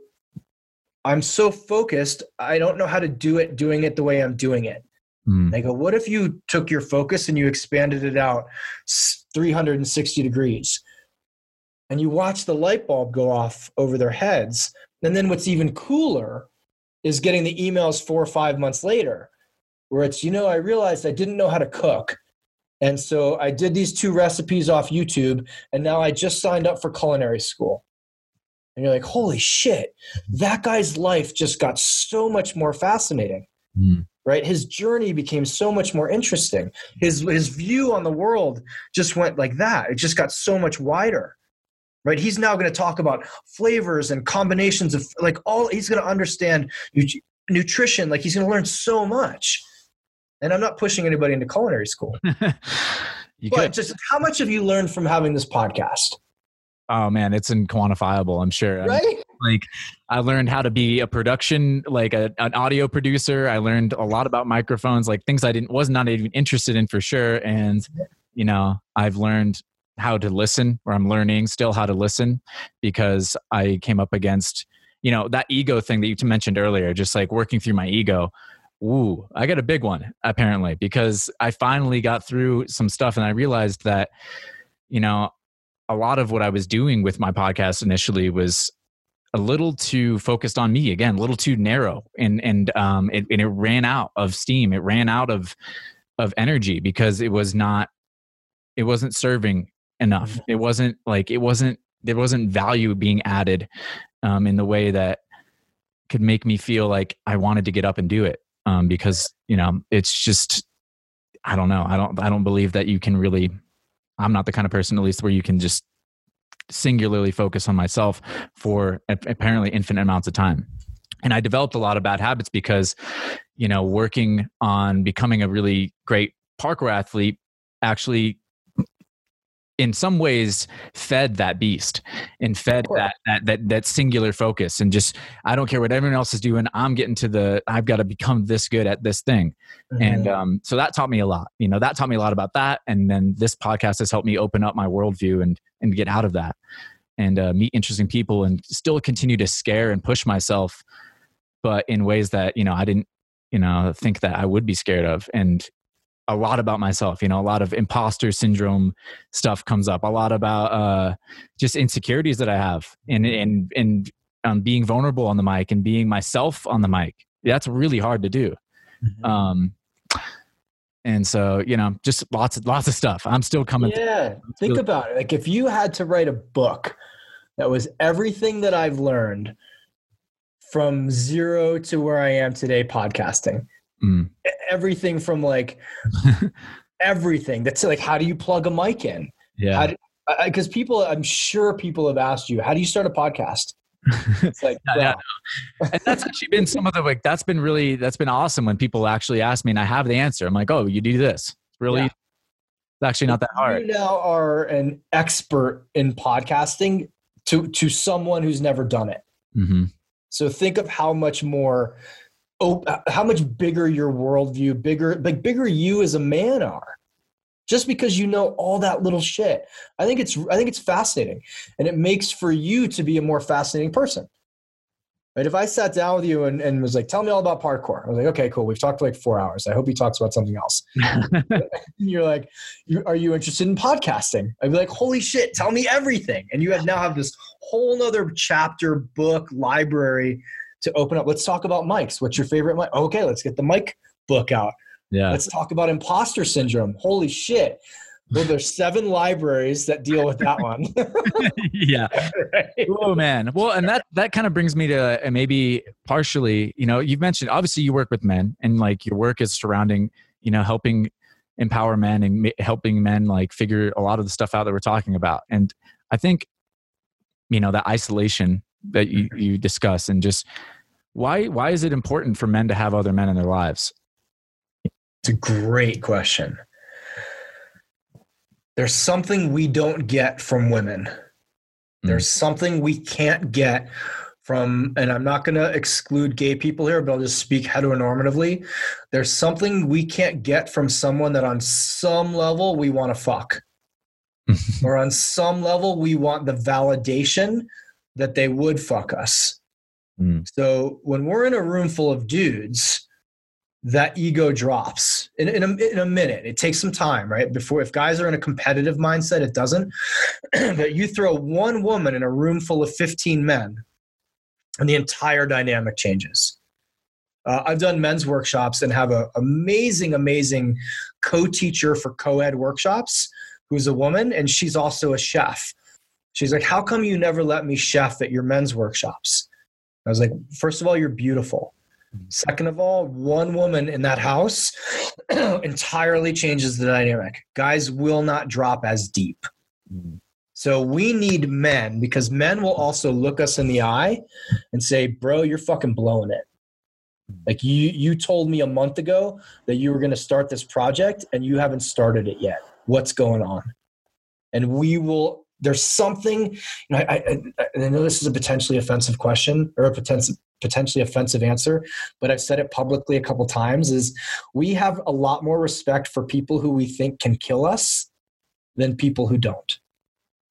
Speaker 2: I'm so focused, I don't know how to do it doing it the way I'm doing it.
Speaker 1: Mm.
Speaker 2: They go, What if you took your focus and you expanded it out s- 360 degrees? And you watch the light bulb go off over their heads. And then what's even cooler is getting the emails four or five months later where it's, you know, I realized I didn't know how to cook. And so I did these two recipes off YouTube, and now I just signed up for culinary school. And you're like, holy shit, that guy's life just got so much more fascinating
Speaker 1: Mm.
Speaker 2: Right? His journey became so much more interesting. His his view on the world just went like that. It just got so much wider right? He's now going to talk about flavors and combinations of like all he's going to understand nut- nutrition like he's going to learn so much. And i'm not pushing anybody into culinary school.
Speaker 1: You
Speaker 2: but
Speaker 1: could.
Speaker 2: just how much have you learned from having this podcast?
Speaker 1: Oh man, it's unquantifiable. I'm sure.
Speaker 2: Right
Speaker 1: like I learned how to be a production, like a, an audio producer. I learned a lot about microphones, like things I didn't was not even interested in for sure. And you know, I've learned how to listen, or I'm learning still how to listen because I came up against, you know, that ego thing that you mentioned earlier, just like working through my ego. Ooh, I got a big one apparently because I finally got through some stuff and I realized that, you know, a lot of what I was doing with my podcast initially was a little too focused on me again, a little too narrow, and and um, it, and it ran out of steam. It ran out of of energy because it was not, it wasn't serving enough. It wasn't like it wasn't there wasn't value being added um, in the way that could make me feel like I wanted to get up and do it um, because you know it's just I don't know I don't I don't believe that you can really I'm not the kind of person, at least, where you can just singularly focus on myself for apparently infinite amounts of time. And I developed a lot of bad habits because, you know, working on becoming a really great parkour athlete actually in some ways fed that beast and fed that, that that that singular focus and just I don't care what everyone else is doing. I'm getting to the I've got to become this good at this thing. And um, so that taught me a lot you know that taught me a lot about that. And then this podcast has helped me open up my worldview and and get out of that and uh, meet interesting people and still continue to scare and push myself but in ways that you know i didn't you know think that i would be scared of. And a lot about myself you know a lot of imposter syndrome stuff comes up a lot about uh just insecurities that i have and and and um, being vulnerable on the mic and being myself on the mic that's really hard to do
Speaker 2: Mhm.
Speaker 1: um and so you know just lots of lots of stuff i'm still coming
Speaker 2: Yeah, think
Speaker 1: really-
Speaker 2: about it. Like if you had to write a book that was everything that I've learned from zero to where I am today podcasting.
Speaker 1: Mm.
Speaker 2: Everything from like everything. That's like how do you plug a mic in?
Speaker 1: yeah
Speaker 2: because people, I'm sure people have asked you, how do you start a podcast? It's like,
Speaker 1: Yeah, yeah.
Speaker 2: well,
Speaker 1: and that's actually been some of the like that's been really that's been awesome when people actually ask me and i have the answer i'm like oh you do this it's really
Speaker 2: Yeah.
Speaker 1: it's actually not that hard
Speaker 2: You now are an expert in podcasting to to someone who's never done it.
Speaker 1: hmm
Speaker 2: So think of how much more, oh, how much bigger your worldview, bigger, like bigger you as a man are, just because you know all that little shit. I think it's, I think it's fascinating, and it makes for you to be a more fascinating person. Right? If I sat down with you and, and was like, "Tell me all about parkour," I was like, "Okay, cool. We've talked for like four hours. I hope he talks about something else." You're like, "Are you interested in podcasting?" I'd be like, "Holy shit! Tell me everything!" And you have now have this whole nother chapter, book, library to open up. Let's talk about mics. What's your favorite mic? Okay, let's get the mic book out.
Speaker 1: yeah
Speaker 2: Let's talk about imposter syndrome. Holy shit. Well, there's seven libraries that deal with that one.
Speaker 1: yeah
Speaker 2: Right?
Speaker 1: oh man well and that that kind of brings me to uh, maybe partially you know you've mentioned obviously you work with men and like your work is surrounding you know helping empower men and helping men like figure a lot of the stuff out that we're talking about and i think you know that isolation that you, mm-hmm. you discuss and just why why is it important for men to have other men in their lives
Speaker 2: It's a great question. There's something we don't get from women. Hmm. There's something we can't get from, and I'm not going to exclude gay people here, but I'll just speak heteronormatively. There's something we can't get from someone that on some level we want to fuck, or on some level we want the validation that they would fuck us.
Speaker 1: Mm.
Speaker 2: So when we're in a room full of dudes, that ego drops in, in, a, in a minute. It takes some time, right? Before, if guys are in a competitive mindset, it doesn't. but you throw one woman in a room full of 15 men, and the entire dynamic changes. Uh, I've done men's workshops and have an amazing, amazing co teacher for co ed workshops who's a woman, and she's also a chef. She's like, How come you never let me chef at your men's workshops? I was like, First of all, you're beautiful. Mm-hmm. Second of all, one woman in that house entirely changes the dynamic. Guys will not drop as deep. Mm-hmm. So we need men because men will also look us in the eye and say, "Bro, you're fucking blowing it." Mm-hmm. Like you you told me a month ago that you were going to start this project and you haven't started it yet. What's going on? And we will there's something you know, I, I, I know this is a potentially offensive question or a potential potentially offensive answer but i've said it publicly a couple times is we have a lot more respect for people who we think can kill us than people who don't.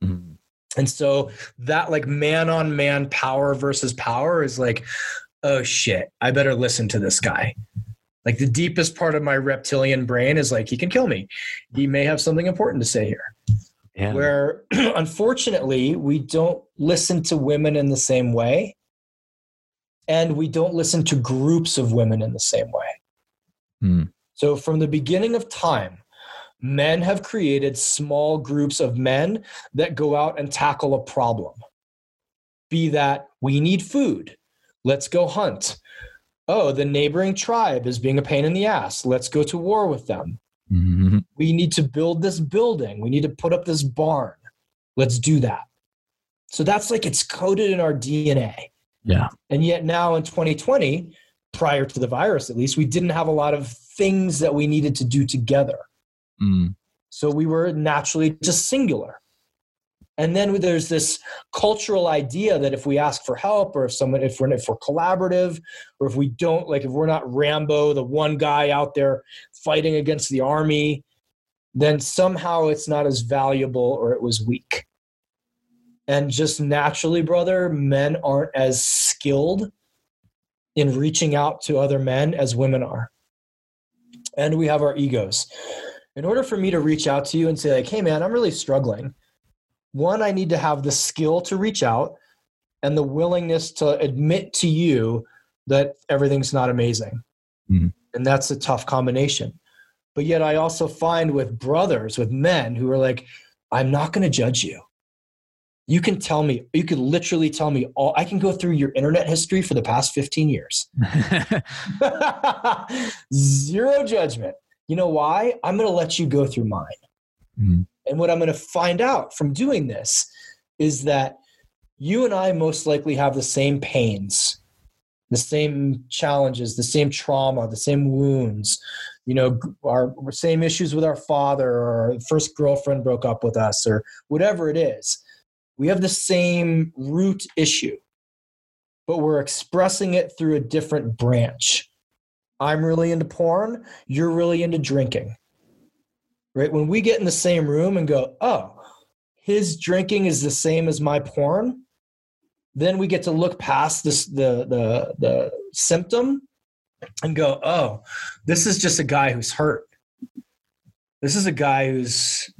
Speaker 1: Mm.
Speaker 2: and so that like man on man power versus power is like oh shit i better listen to this guy. Like the deepest part of my reptilian brain is like he can kill me. He may have something important to say here
Speaker 1: Yeah.
Speaker 2: where unfortunately we don't listen to women in the same way and we don't listen to groups of women in the same way.
Speaker 1: Hmm.
Speaker 2: so from the beginning of time men have created small groups of men that go out and tackle a problem. Be that we need food. Let's go hunt. Oh the neighboring tribe is being a pain in the ass. Let's go to war with them
Speaker 1: Mhm.
Speaker 2: we need to build this building we need to put up this barn let's do that so that's like it's coded in our dna
Speaker 1: Yeah.
Speaker 2: and yet now in 2020 prior to the virus at least we didn't have a lot of things that we needed to do together
Speaker 1: Mm.
Speaker 2: so we were naturally just singular and then there's this cultural idea that if we ask for help or if someone if we're if we're collaborative or if we don't like if we're not rambo the one guy out there fighting against the army then somehow it's not as valuable or it was weak. And just naturally brother men aren't as skilled in reaching out to other men as women are. And we have our egos. In order for me to reach out to you and say like hey man i'm really struggling one i need to have the skill to reach out and the willingness to admit to you that everything's not amazing
Speaker 1: Mhm.
Speaker 2: and that's a tough combination but yet i also find with brothers with men who are like i'm not going to judge you you can tell me you could literally tell me all i can go through your internet history for the past 15 years Zero judgment. You know why? I'm going to let you go through mine.
Speaker 1: Mhm.
Speaker 2: And what I'm going to find out from doing this is that you and I most likely have the same pains, the same challenges, the same trauma, the same wounds. You know, our same issues with our father, or our first girlfriend broke up with us, or whatever it is. We have the same root issue, but we're expressing it through a different branch. I'm really into porn, you're really into drinking. Right? When we get in the same room and go, oh, his drinking is the same as my porn, then we get to look past this the the the symptom and go, oh, this is just a guy who's hurt. This is a guy who's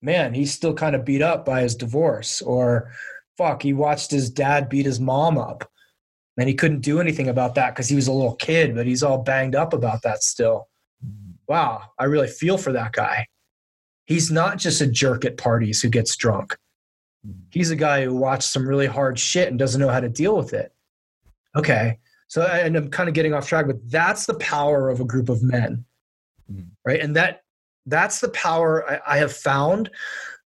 Speaker 2: man, he's still kind of beat up by his divorce, or fuck, he watched his dad beat his mom up and he couldn't do anything about that because he was a little kid, but he's all banged up about that still. Wow, I really feel for that guy. He's not just a jerk at parties who gets drunk. He's a guy who watched some really hard shit and doesn't know how to deal with it. Okay. So, and I'm kind of getting off track, but that's the power of a group of men.
Speaker 1: Mhm.
Speaker 2: Right. And that, that's the power I, I have found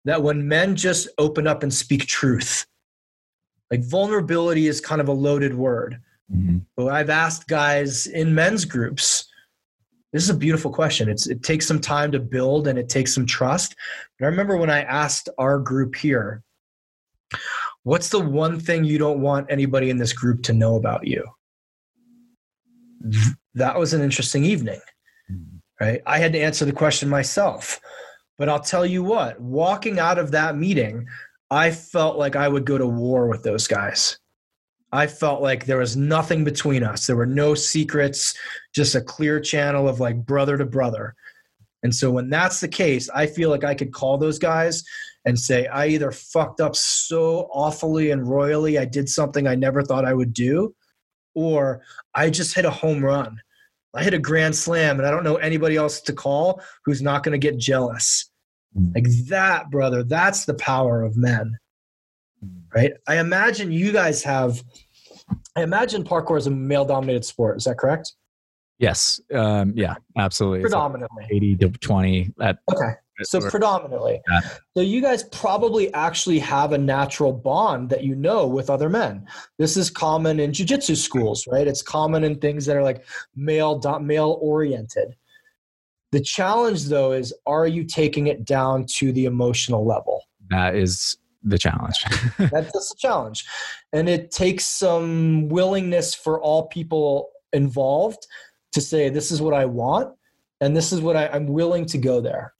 Speaker 2: that when men just open up and speak truth, like vulnerability is kind of a loaded word.
Speaker 1: Mhm.
Speaker 2: But I've asked guys in men's groups, this is a beautiful question. It's, it takes some time to build and it takes some trust. I remember when I asked our group here, What's the one thing you don't want anybody in this group to know about you? That was an interesting evening, mm-hmm. right? I had to answer the question myself. But I'll tell you what, walking out of that meeting, I felt like I would go to war with those guys. I felt like there was nothing between us. There were no secrets, just a clear channel of like brother to brother. And so when that's the case, I feel like I could call those guys and say, I either fucked up so awfully and royally, I did something I never thought I would do, or I just hit a home run. I hit a grand slam and I don't know anybody else to call who's not going to get jealous. Like that, brother, that's the power of men. Hmm. Right? I imagine you guys have I imagine parkour is a male dominated sport. Is that correct?
Speaker 1: Yes. Um, yeah, absolutely.
Speaker 2: Predominantly.
Speaker 1: Like 80 to 20 at
Speaker 2: Okay. So predominantly. Yeah. So you guys probably actually have a natural bond that you know with other men. This is common in jiu-jitsu schools, right? It's common in things that are like male male oriented. The challenge though is are you taking it down to the emotional level?
Speaker 1: That is the challenge.
Speaker 2: That's the challenge. And it takes some willingness for all people involved to say, this is what I want, and this is what I, am willing to go there.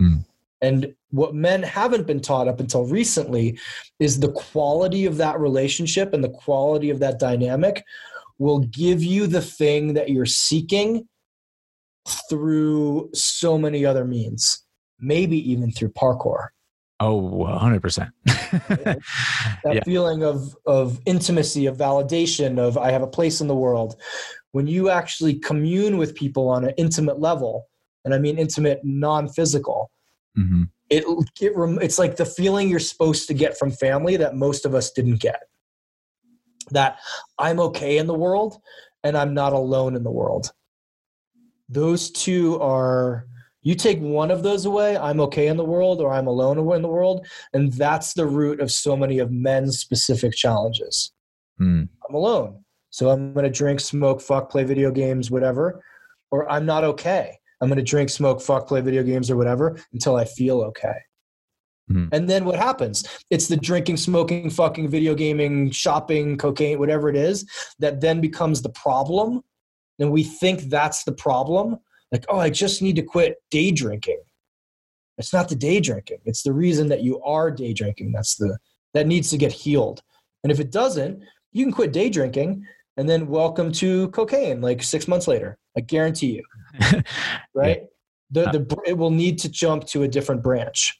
Speaker 2: Mm. And what men haven't been taught up until recently is the quality of that relationship and the quality of that dynamic will give you the thing that you're seeking through so many other means, maybe even through parkour.
Speaker 1: Oh, 100%.
Speaker 2: that yeah. feeling of, of intimacy, of validation, of I have a place in the world. When you actually commune with people on an intimate level, and I mean intimate, non physical, mm-hmm. it, it, it's like the feeling you're supposed to get from family that most of us didn't get. That I'm okay in the world and I'm not alone in the world. Those two are you take one of those away, I'm okay in the world or I'm alone in the world. And that's the root of so many of men's specific challenges. Mm. I'm alone. So I'm going to drink, smoke, fuck, play video games, whatever. Or I'm not okay. I'm going to drink, smoke, fuck, play video games or whatever until I feel okay. Mm. And then what happens? It's the drinking, smoking, fucking, video gaming, shopping, cocaine, whatever it is, that then becomes the problem. And we think that's the problem like, oh, I just need to quit day drinking. It's not the day drinking. It's the reason that you are day drinking. That's the that needs to get healed. And if it doesn't, you can quit day drinking and then welcome to cocaine like six months later. I guarantee you. right? The the it will need to jump to a different branch.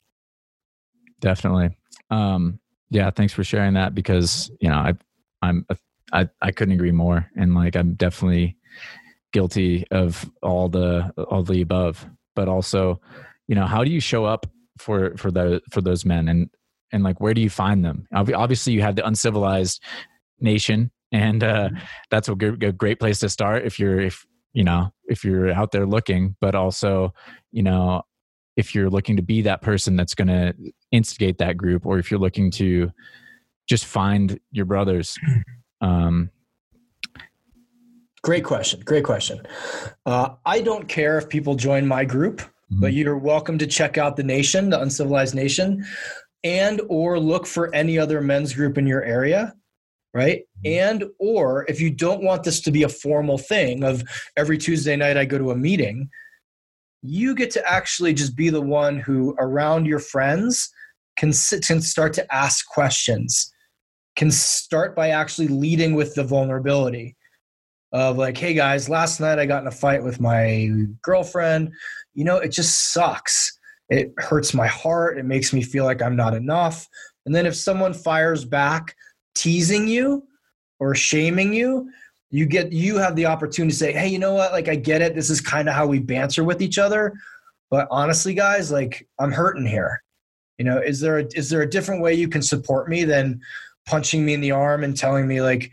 Speaker 1: Definitely. Um, yeah, thanks for sharing that because you know I I'm I I couldn't agree more and like I'm definitely guilty of all the all the above but also you know how do you show up for for the for those men and and like where do you find them obviously you have the uncivilized nation and uh mm-hmm. that's a, good, a great place to start if you're if you know if you're out there looking but also you know if you're looking to be that person that's going to instigate that group or if you're looking to just find your brothers um
Speaker 2: Great question. Great question. Uh, I don't care if people join my group, mm-hmm. but you're welcome to check out the nation, the uncivilized nation, and or look for any other men's group in your area right mm-hmm. and or if you don't want this to be a formal thing of every tuesday night i go to a meeting you get to actually just be the one who around your friends can, sit, can start to ask questions can start by actually leading with the vulnerability of like, hey guys, last night I got in a fight with my girlfriend. You know, it just sucks. It hurts my heart. It makes me feel like I'm not enough. And then if someone fires back teasing you or shaming you, you get you have the opportunity to say, "Hey, you know what? Like I get it. This is kind of how we banter with each other, but honestly, guys, like I'm hurting here. You know, is there a, is there a different way you can support me than punching me in the arm and telling me like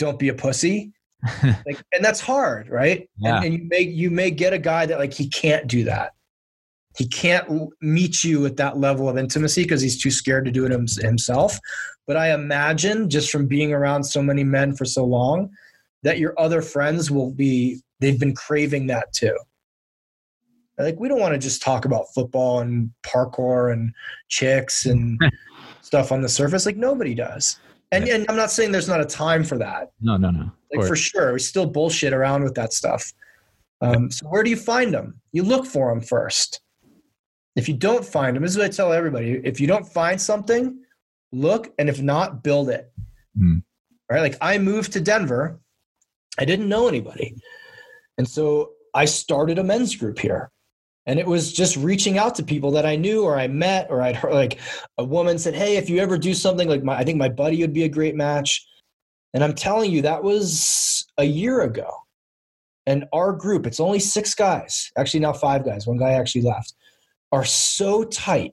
Speaker 2: don't be a pussy? like, and that's hard, right? Yeah. And, and you may you may get a guy that like he can't do that. He can't meet you at that level of intimacy because he's too scared to do it himself. But I imagine just from being around so many men for so long that your other friends will be they've been craving that too. Like we don't want to just talk about football and parkour and chicks and stuff on the surface like nobody does. And, and I'm not saying there's not a time for that.
Speaker 1: No, no, no.
Speaker 2: Like for sure, we still bullshit around with that stuff. Um, so where do you find them? You look for them first. If you don't find them, this is what I tell everybody: if you don't find something, look, and if not, build it.
Speaker 1: Hmm.
Speaker 2: Right? Like I moved to Denver, I didn't know anybody, and so I started a men's group here. And it was just reaching out to people that I knew or I met or I'd heard like a woman said, Hey, if you ever do something like my I think my buddy would be a great match. And I'm telling you, that was a year ago. And our group, it's only six guys, actually now five guys, one guy actually left, are so tight.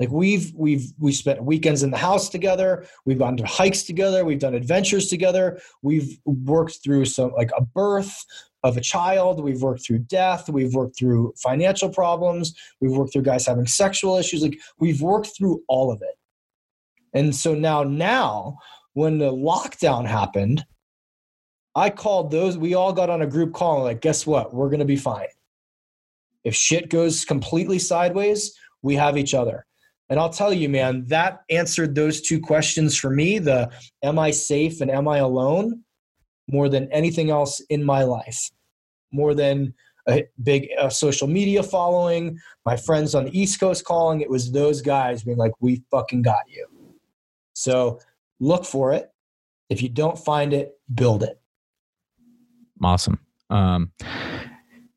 Speaker 2: Like we've we've we spent weekends in the house together, we've gone to hikes together, we've done adventures together, we've worked through some like a birth of a child, we've worked through death, we've worked through financial problems, we've worked through guys having sexual issues, like we've worked through all of it. And so now now when the lockdown happened, I called those, we all got on a group call and like, guess what? We're gonna be fine. If shit goes completely sideways, we have each other. And I'll tell you, man, that answered those two questions for me the am I safe and am I alone more than anything else in my life, more than a big uh, social media following, my friends on the East Coast calling. It was those guys being like, we fucking got you. So look for it. If you don't find it, build it.
Speaker 1: Awesome. Um,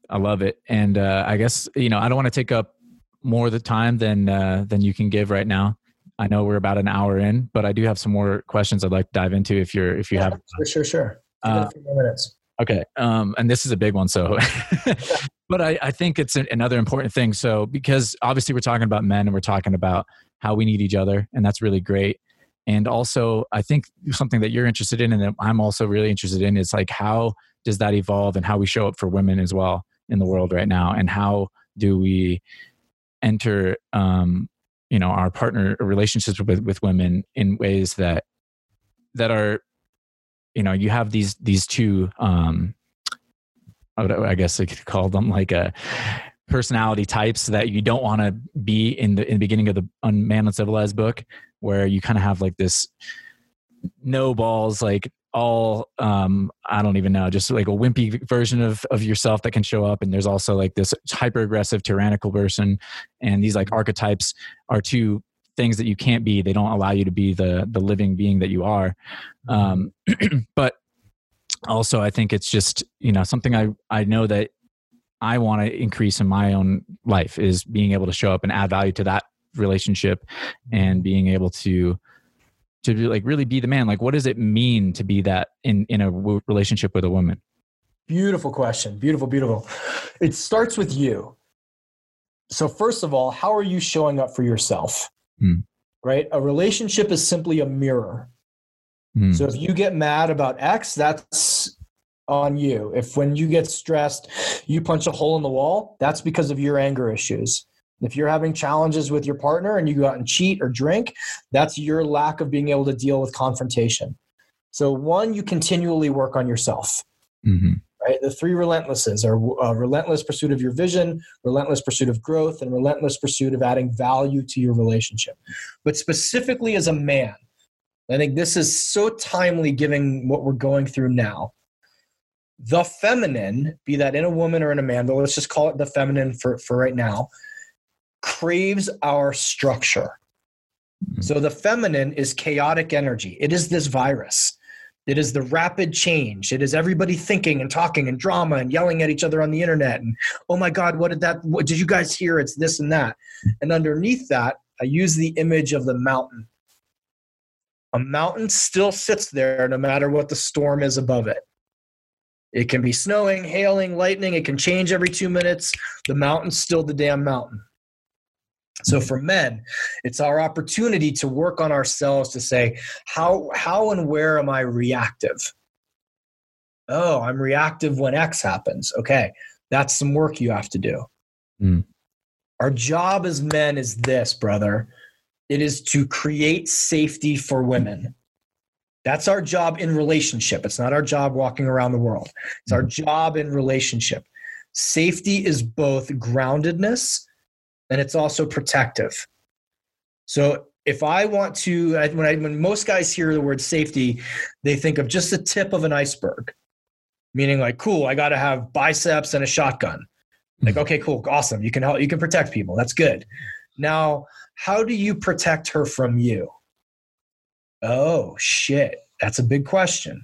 Speaker 1: I love it, and uh, I guess you know I don't want to take up more of the time than uh, than you can give right now. I know we're about an hour in, but I do have some more questions I'd like to dive into if you're if you have.
Speaker 2: Sure, sure, sure.
Speaker 1: Uh,
Speaker 2: a few more minutes.
Speaker 1: Okay. Um, and this is a big one. So, but I, I think it's another important thing. So, because obviously we're talking about men and we're talking about how we need each other, and that's really great. And also, I think something that you're interested in and that I'm also really interested in is like how does that evolve and how we show up for women as well in the world right now, and how do we enter, um, you know, our partner relationships with with women in ways that that are you know you have these these two um I would- I guess I could call them like a personality types that you don't want to be in the in the beginning of the unmanned uncivilized book where you kind of have like this no balls like all um i don't even know just like a wimpy version of of yourself that can show up and there's also like this hyper aggressive tyrannical person and these like archetypes are two things that you can't be they don't allow you to be the the living being that you are um but also i think it's just you know something i i know that i want to increase in my own life is being able to show up and add value to that relationship and being able to to be, like really be the man like what does it mean to be that in in a w- relationship with a woman
Speaker 2: Beautiful question. Beautiful, beautiful. It starts with you. So, first of all, how are you showing up for yourself?
Speaker 1: Hmm.
Speaker 2: Right? A relationship is simply a mirror.
Speaker 1: Hmm.
Speaker 2: So, if you get mad about X, that's on you. If when you get stressed, you punch a hole in the wall, that's because of your anger issues. If you're having challenges with your partner and you go out and cheat or drink, that's your lack of being able to deal with confrontation. So, one, you continually work on yourself
Speaker 1: Mhm.
Speaker 2: Right? The three relentlesses are uh, relentless pursuit of your vision, relentless pursuit of growth, and relentless pursuit of adding value to your relationship. But specifically as a man, I think this is so timely given what we're going through now. The feminine, be that in a woman or in a man, but let's just call it the feminine for, for right now, craves our structure.
Speaker 1: Mhm.
Speaker 2: So the feminine is chaotic energy. It is this virus. It is the rapid change. It is everybody thinking and talking and drama and yelling at each other on the internet. And oh my God, what did that? What did you guys hear? It's this and that. And underneath that, I use the image of the mountain. A mountain still sits there no matter what the storm is above it. It can be snowing, hailing, lightning. It can change every two minutes. The mountain's still the damn mountain. So for men, it's our opportunity to work on ourselves to say, how, how and where am I reactive? Oh, I'm reactive when X happens. Okay, that's some work you have to do.
Speaker 1: Mm.
Speaker 2: Our job as men is this, brother. It is to create safety for women. That's our job in relationship. It's not our job walking around the world. It's our job in relationship. Safety is both groundedness and it's also protective. So if I want to, when, I, when most guys hear the word safety, they think of just the tip of an iceberg, meaning like, cool, I got to have biceps and a shotgun. Like, mm-hmm. okay, cool, awesome. You can help, you can protect people. That's good. Now, how do you protect her from you? Oh, shit. That's a big question.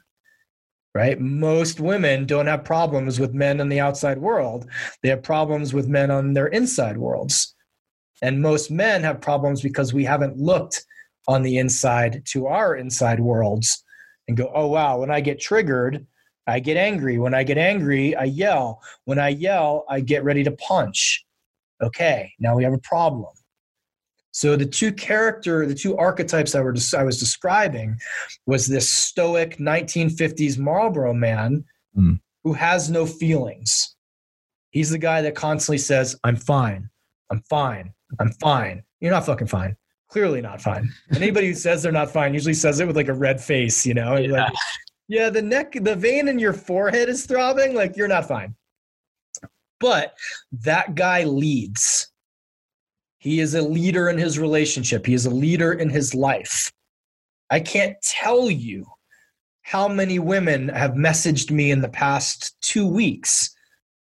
Speaker 2: Right? Most women don't have problems with men in the outside world. They have problems with men on their inside worlds. And most men have problems because we haven't looked on the inside to our inside worlds and go, oh, wow, when I get triggered, I get angry. When I get angry, I yell. When I yell, I get ready to punch. Okay, now we have a problem. So the two character, the two archetypes I, were, I was describing was this stoic 1950s Marlboro man
Speaker 1: Mm.
Speaker 2: who has no feelings. He's the guy that constantly says, I'm fine. I'm fine. I'm fine. You're not fucking fine. Clearly not fine. And anybody who says they're not fine usually says it with like a red face, you know? Like, yeah, the neck, the vein in your forehead is throbbing. Like you're not fine. But that guy leads. He is a leader in his relationship, he is a leader in his life. I can't tell you how many women have messaged me in the past two weeks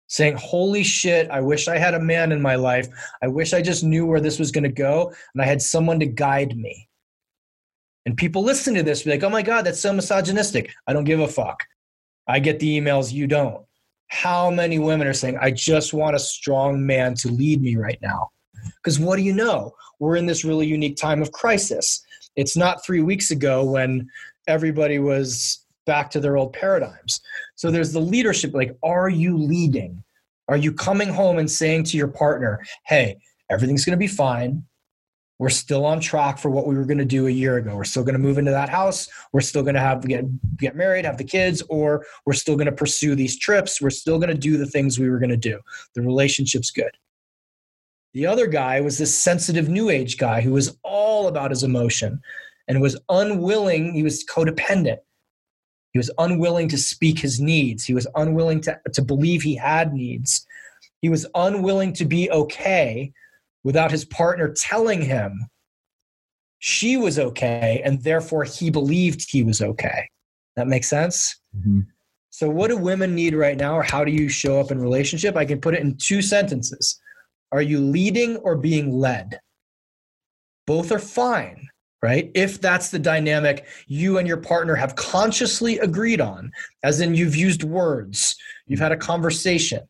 Speaker 2: saying, Holy shit, I wish I had a man in my life. I wish I just knew where this was going to go and I had someone to guide me. And people listen to this be like, oh my God, that's so misogynistic. I don't give a fuck. I get the emails, you don't. How many women are saying, I just want a strong man to lead me right now? Because what do you know? We're in this really unique time of crisis. It's not three weeks ago when everybody was back to their old paradigms. So there's the leadership like, are you leading? Are you coming home and saying to your partner, hey, everything's going to be fine? We're still on track for what we were going to do a year ago. We're still going to move into that house. We're still going to have get get married, have the kids, or we're still going to pursue these trips. We're still going to do the things we were going to do. The relationship's good. The other guy was this sensitive new age guy who was all about his emotion and was unwilling, he was codependent. He was unwilling to speak his needs. He was unwilling to, to believe he had needs. He was unwilling to be okay without his partner telling him she was okay, and therefore he believed he was okay. That makes sense?
Speaker 1: Mhm.
Speaker 2: So, what do women need right now, or how do you show up in relationship? I can put it in two sentences. Are you leading or being led? Both are fine, right? If that's the dynamic you and your partner have consciously agreed on, as in you've used words, you've had a conversation.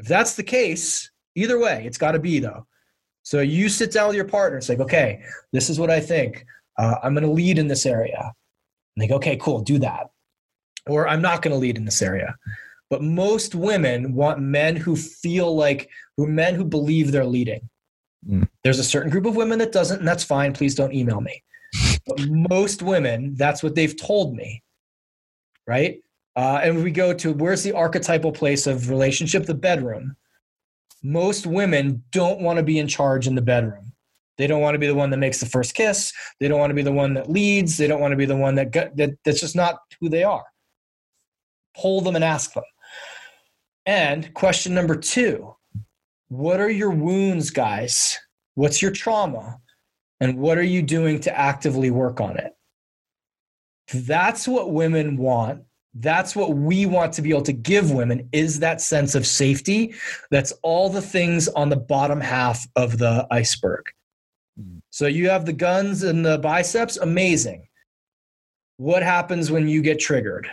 Speaker 2: If that's the case, either way, it's got to be though. So you sit down with your partner. It's like, okay, this is what I think. Uh, I'm going to lead in this area. And they go, okay, cool, do that. Or I'm not going to lead in this area. But most women want men who feel like, who men who believe they're leading.
Speaker 1: Mm.
Speaker 2: There's a certain group of women that doesn't, and that's fine. Please don't email me. But most women, that's what they've told me. Right? Uh, and we go to where's the archetypal place of relationship? The bedroom. Most women don't want to be in charge in the bedroom. They don't want to be the one that makes the first kiss. They don't want to be the one that leads. They don't want to be the one that, got, that that's just not who they are. Pull them and ask them. And question number two What are your wounds, guys? What's your trauma? And what are you doing to actively work on it? That's what women want. That's what we want to be able to give women is that sense of safety. That's all the things on the bottom half of the iceberg. So you have the guns and the biceps, amazing. What happens when you get triggered?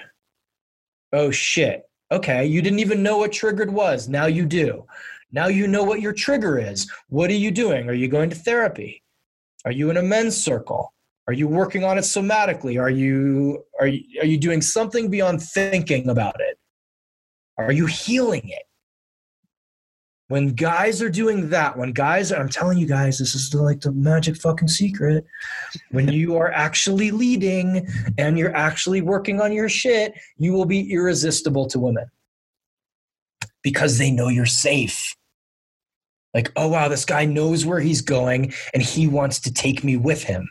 Speaker 2: Oh shit. Okay, you didn't even know what triggered was. Now you do. Now you know what your trigger is. What are you doing? Are you going to therapy? Are you in a men's circle? Are you working on it somatically? Are you are you, are you doing something beyond thinking about it? Are you healing it? When guys are doing that, when guys, I'm telling you guys, this is the, like the magic fucking secret. When you are actually leading and you're actually working on your shit, you will be irresistible to women because they know you're safe. Like, oh wow, this guy knows where he's going and he wants to take me with him.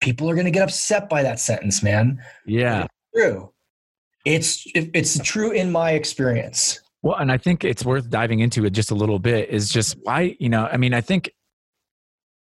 Speaker 2: People are going to get upset by that sentence, man.
Speaker 1: Yeah.
Speaker 2: True. It's it's true in my experience.
Speaker 1: Well, and I think it's worth diving into it just a little bit is just why, you know, I mean, I think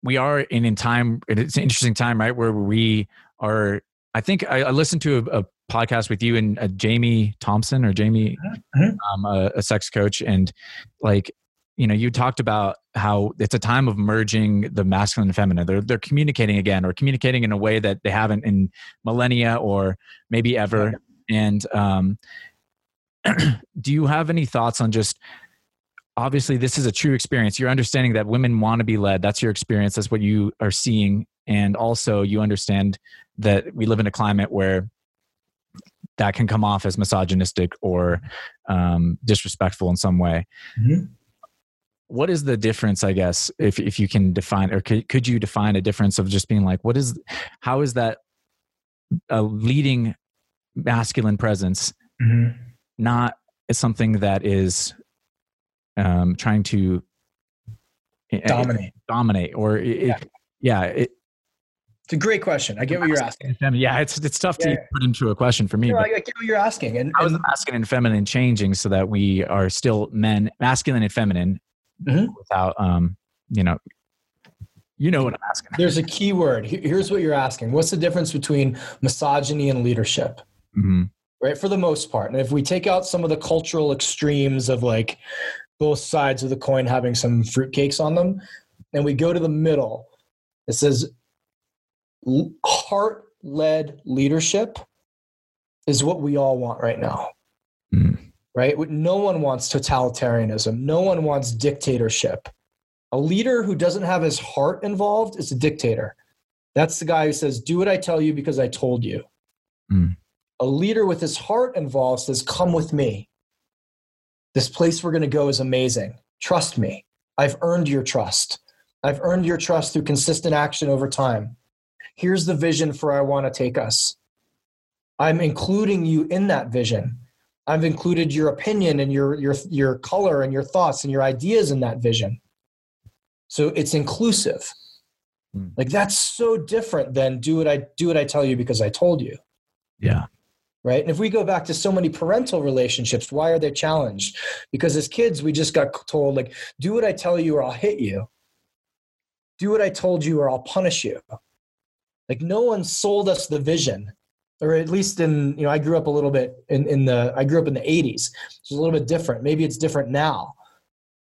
Speaker 1: we are in in time. It's an interesting time, right? Where we are. I think I, I listened to a, a, podcast with you and uh, Jamie Thompson or Jamie,
Speaker 2: Mhm.
Speaker 1: um, a, a sex coach, and like you know, you talked about how it's a time of merging the masculine and feminine. They're they're communicating again, or communicating in a way that they haven't in millennia or maybe ever. And um, do you have any thoughts on just obviously this is a true experience. You're understanding that women want to be led. That's your experience. That's what you are seeing. And also you understand that we live in a climate where that can come off as misogynistic or um, disrespectful in some way.
Speaker 2: Mhm.
Speaker 1: what is the difference i guess if, if you can define or could, could you define a difference of just being like what is how is that a leading masculine presence
Speaker 2: Mhm.
Speaker 1: Not something that is um, trying to eh,
Speaker 2: Dominate.
Speaker 1: dominate or it,
Speaker 2: Yeah.
Speaker 1: yeah, it,
Speaker 2: It's a great question. I get what you're asking.
Speaker 1: yeah it's it's tough
Speaker 2: Yeah.
Speaker 1: to put into a question for me but
Speaker 2: I I get what you're asking. And,
Speaker 1: how is
Speaker 2: and
Speaker 1: the masculine and feminine changing so that we are still men masculine and feminine
Speaker 2: Mhm.
Speaker 1: without um you know you know what i'm asking
Speaker 2: there's a key word. Here's what you're asking. What's the difference between misogyny and leadership?
Speaker 1: Mhm.
Speaker 2: Right? For the most part. And if we take out some of the cultural extremes of like both sides of the coin having some fruitcakes on them and we go to the middle it says l- heart-led leadership is what we all want right now.
Speaker 1: Mm.
Speaker 2: right? No one wants totalitarianism. No one wants dictatorship. A leader who doesn't have his heart involved is a dictator. That's the guy who says do what i tell you because i told you a leader with his heart involved says, Come with me. This place we're going to go is amazing. Trust me. I've earned your trust. I've earned your trust through consistent action over time. Here's the vision for I want to take us. I'm including you in that vision. I've included your opinion and your, your, your color and your thoughts and your ideas in that vision. So it's inclusive.
Speaker 1: Hmm.
Speaker 2: Like that's so different than do what I do what I tell you because I told you
Speaker 1: yeah
Speaker 2: right? And if we go back to so many parental relationships, why are they challenged? Because as kids, we just got told, like, do what I tell you or I'll hit you. Do what I told you or I'll punish you. Like, no one sold us the vision. Or at least in, you know, I grew up a little bit in, in the, I grew up in the 80s. It's a little bit different. Maybe it's different now.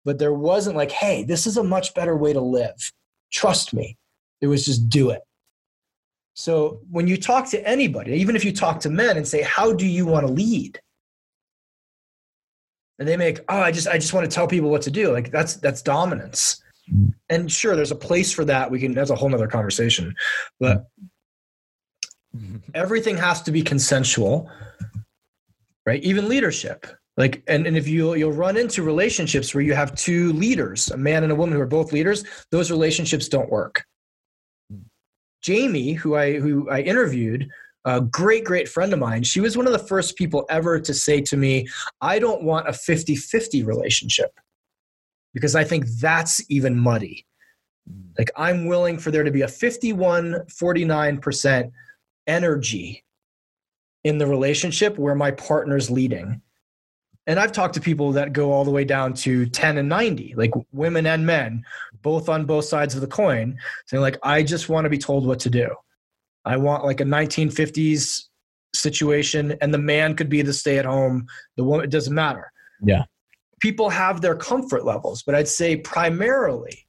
Speaker 2: But there wasn't like, hey, this is a much better way to live. Trust me. It was just do it. So when you talk to anybody, even if you talk to men and say, "How do you want to lead?" and they make, "Oh, I just I just want to tell people what to do." Like that's that's dominance. And sure, there's a place for that. We can. That's a whole nother conversation. But everything has to be consensual, right? Even leadership. Like, and, and if you you'll run into relationships where you have two leaders, a man and a woman who are both leaders, those relationships don't work. Jamie, who I who I interviewed, a great great friend of mine, she was one of the first people ever to say to me, "I don't want a 50-50 relationship." Because I think that's even muddy. Mm. Like I'm willing for there to be a 51 49% energy in the relationship where my partner's leading. And I've talked to people that go all the way down to 10 and 90, like women and men, both on both sides of the coin, saying, like, I just want to be told what to do. I want like a 1950s situation, and the man could be the stay at home, the woman, it doesn't matter.
Speaker 1: Yeah.
Speaker 2: People have their comfort levels, but I'd say primarily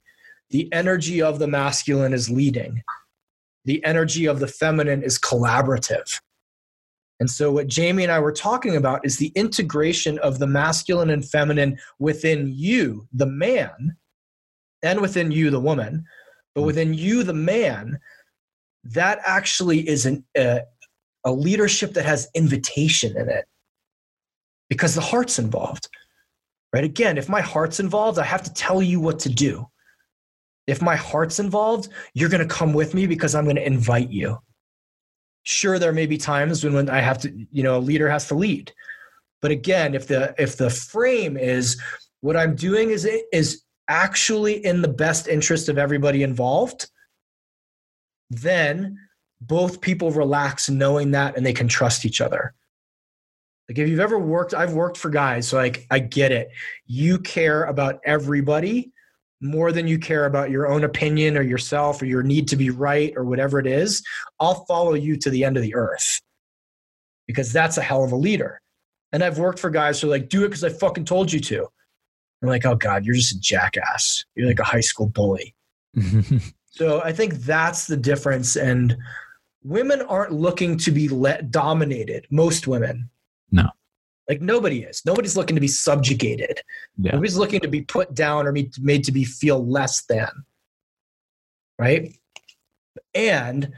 Speaker 2: the energy of the masculine is leading, the energy of the feminine is collaborative. And so, what Jamie and I were talking about is the integration of the masculine and feminine within you, the man, and within you, the woman. But hmm. within you, the man, that actually is an, a, a leadership that has invitation in it because the heart's involved. Right? Again, if my heart's involved, I have to tell you what to do. If my heart's involved, you're going to come with me because I'm going to invite you sure there may be times when, when i have to you know a leader has to lead. But again if the if the frame is what i'm doing is is actually in the best interest of everybody involved then both people relax knowing that and they can trust each other. Like if you've ever worked i've worked for guys so like i get it. You care about everybody more than you care about your own opinion or yourself or your need to be right or whatever it is, I'll follow you to the end of the earth because that's a hell of a leader. And I've worked for guys who are like, do it because I fucking told you to. I'm like, oh God, you're just a jackass. You're like a high school bully. so I think that's the difference. And women aren't looking to be let dominated. Most women.
Speaker 1: No.
Speaker 2: Like nobody is. Nobody's looking to be subjugated. Yeah. Nobody's looking to be put down or made to be feel less than. Right? And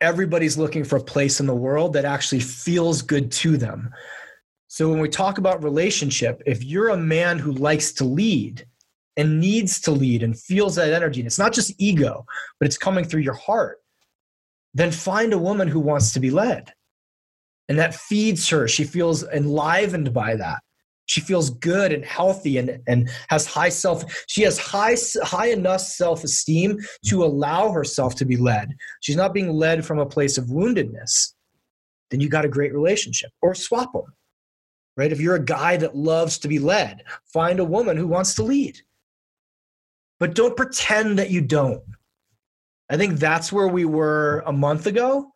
Speaker 2: everybody's looking for a place in the world that actually feels good to them. So when we talk about relationship, if you're a man who likes to lead and needs to lead and feels that energy, and it's not just ego, but it's coming through your heart, then find a woman who wants to be led and that feeds her. She feels enlivened by that. She feels good and healthy and, and has high self. She has high high enough self esteem to allow herself to be led. She's not being led from a place of woundedness. Then you got a great relationship. Or swap them, right? If you're a guy that loves to be led, find a woman who wants to lead. But don't pretend that you don't. I think that's where we were a month ago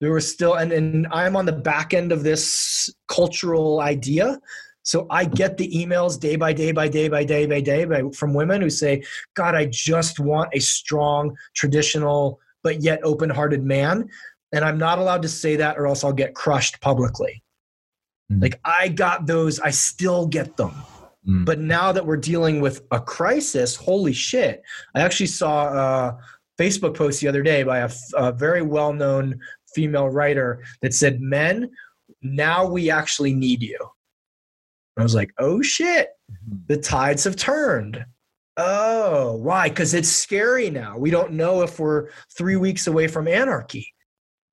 Speaker 2: there was still and, and i'm on the back end of this cultural idea. So i get the emails day by day by day by day by day by, from women who say god i just want a strong traditional but yet open-hearted man. And i'm not allowed to say that or else i'll get crushed publicly. Mm. like i got those i still get them. Mm. but now that we're dealing with a crisis holy shit. I actually saw a facebook post the other day by a, a very well-known female writer that said, Men, now we actually need you. And I was like, Oh shit, mm-hmm. the tides have turned. Oh, why? Because it's scary now. We don't know if we're three weeks away from anarchy.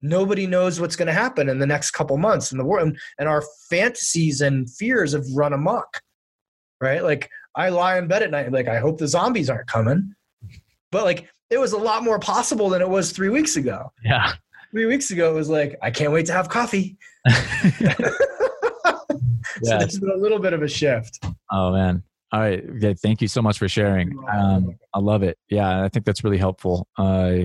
Speaker 2: Nobody knows what's going to happen in the next couple months in the world. And our fantasies and fears have run amok, right? Like, I lie in bed at night, like, I hope the zombies aren't coming. But, like, it was a lot more possible than it was three weeks ago.
Speaker 1: Yeah
Speaker 2: three weeks ago it was like, I can't wait to have coffee. so there's been a little bit of a shift.
Speaker 1: Oh man. All right. Okay. Thank you so much for sharing. Um, I love it. Yeah, I think that's really helpful. Uh,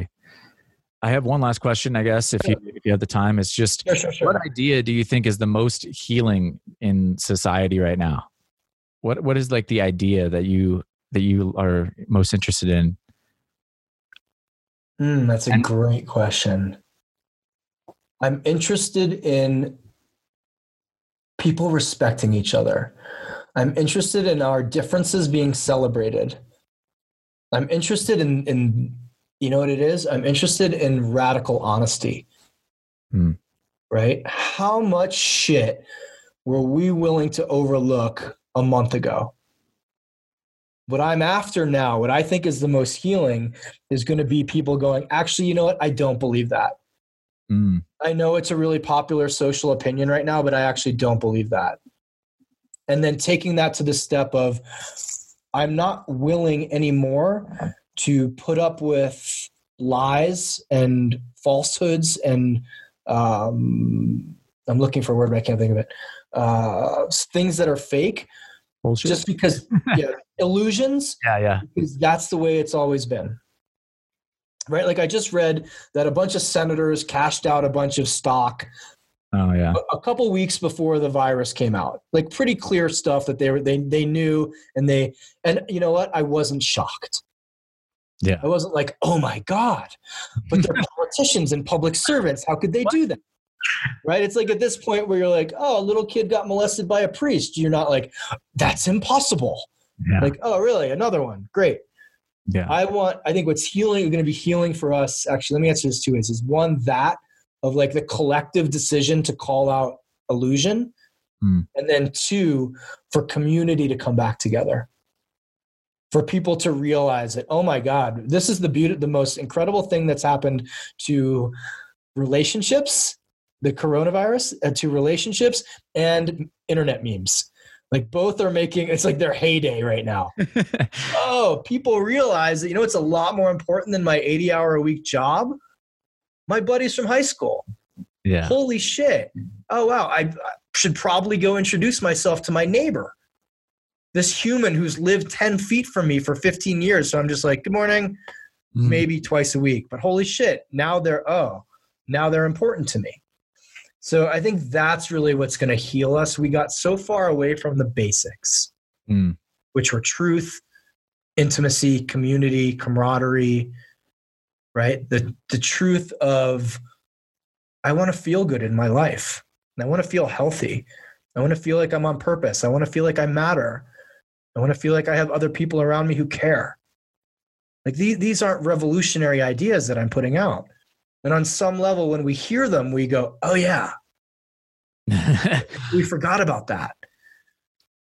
Speaker 1: I have one last question, I guess, if you if you have the time. It's just sure, sure, sure. what idea do you think is the most healing in society right now? What what is like the idea that you that you are most interested in?
Speaker 2: Mm, that's a and, great question. I'm interested in people respecting each other. I'm interested in our differences being celebrated. I'm interested in, in you know what it is? I'm interested in radical honesty. Hmm. Right? How much shit were we willing to overlook a month ago? What I'm after now, what I think is the most healing, is going to be people going, actually, you know what? I don't believe that. Mm. I know it's a really popular social opinion right now, but I actually don't believe that. And then taking that to the step of, I'm not willing anymore to put up with lies and falsehoods and um, I'm looking for a word, but I can't think of it. Uh, things that are fake, Bullshit. just because yeah, illusions.
Speaker 1: Yeah, yeah.
Speaker 2: Because that's the way it's always been right? Like I just read that a bunch of senators cashed out a bunch of stock.
Speaker 1: Oh yeah.
Speaker 2: A, couple weeks before the virus came out, like pretty clear stuff that they were they they knew and they and you know what? I wasn't shocked.
Speaker 1: Yeah.
Speaker 2: I wasn't like, oh my god, but they're politicians and public servants. How could they do that? Right? It's like at this point where you're like, oh, a little kid got molested by a priest. You're not like, that's impossible. Yeah. Like, oh, really? Another one. Great.
Speaker 1: Yeah.
Speaker 2: I want, I think what's healing, is going to be healing for us, actually, let me answer this two ways is one, that of like the collective decision to call out illusion. Mm. And then two, for community to come back together. For people to realize that, oh my God, this is the beauty, the most incredible thing that's happened to relationships, the coronavirus, uh, to relationships and internet memes like both are making it's like their heyday right now. oh, people realize that you know it's a lot more important than my 80 hour a week job. My buddies from high school.
Speaker 1: Yeah.
Speaker 2: Holy shit. Oh wow, I, I should probably go introduce myself to my neighbor. This human who's lived 10 feet from me for 15 years. So I'm just like, good morning,
Speaker 1: Mhm.
Speaker 2: maybe twice a week. But holy shit, now they're, oh, now they're important to me. So I think that's really what's going to heal us. We got so far away from the basics,
Speaker 1: Mm.
Speaker 2: which were truth, intimacy, community, camaraderie, right? The, the truth of, I want to feel good in my life. And I want to feel healthy. I want to feel like I'm on purpose. I want to feel like I matter. I want to feel like I have other people around me who care. Like these, these aren't revolutionary ideas that I'm putting out. And on some level, when we hear them, we go, oh, yeah, we forgot about that.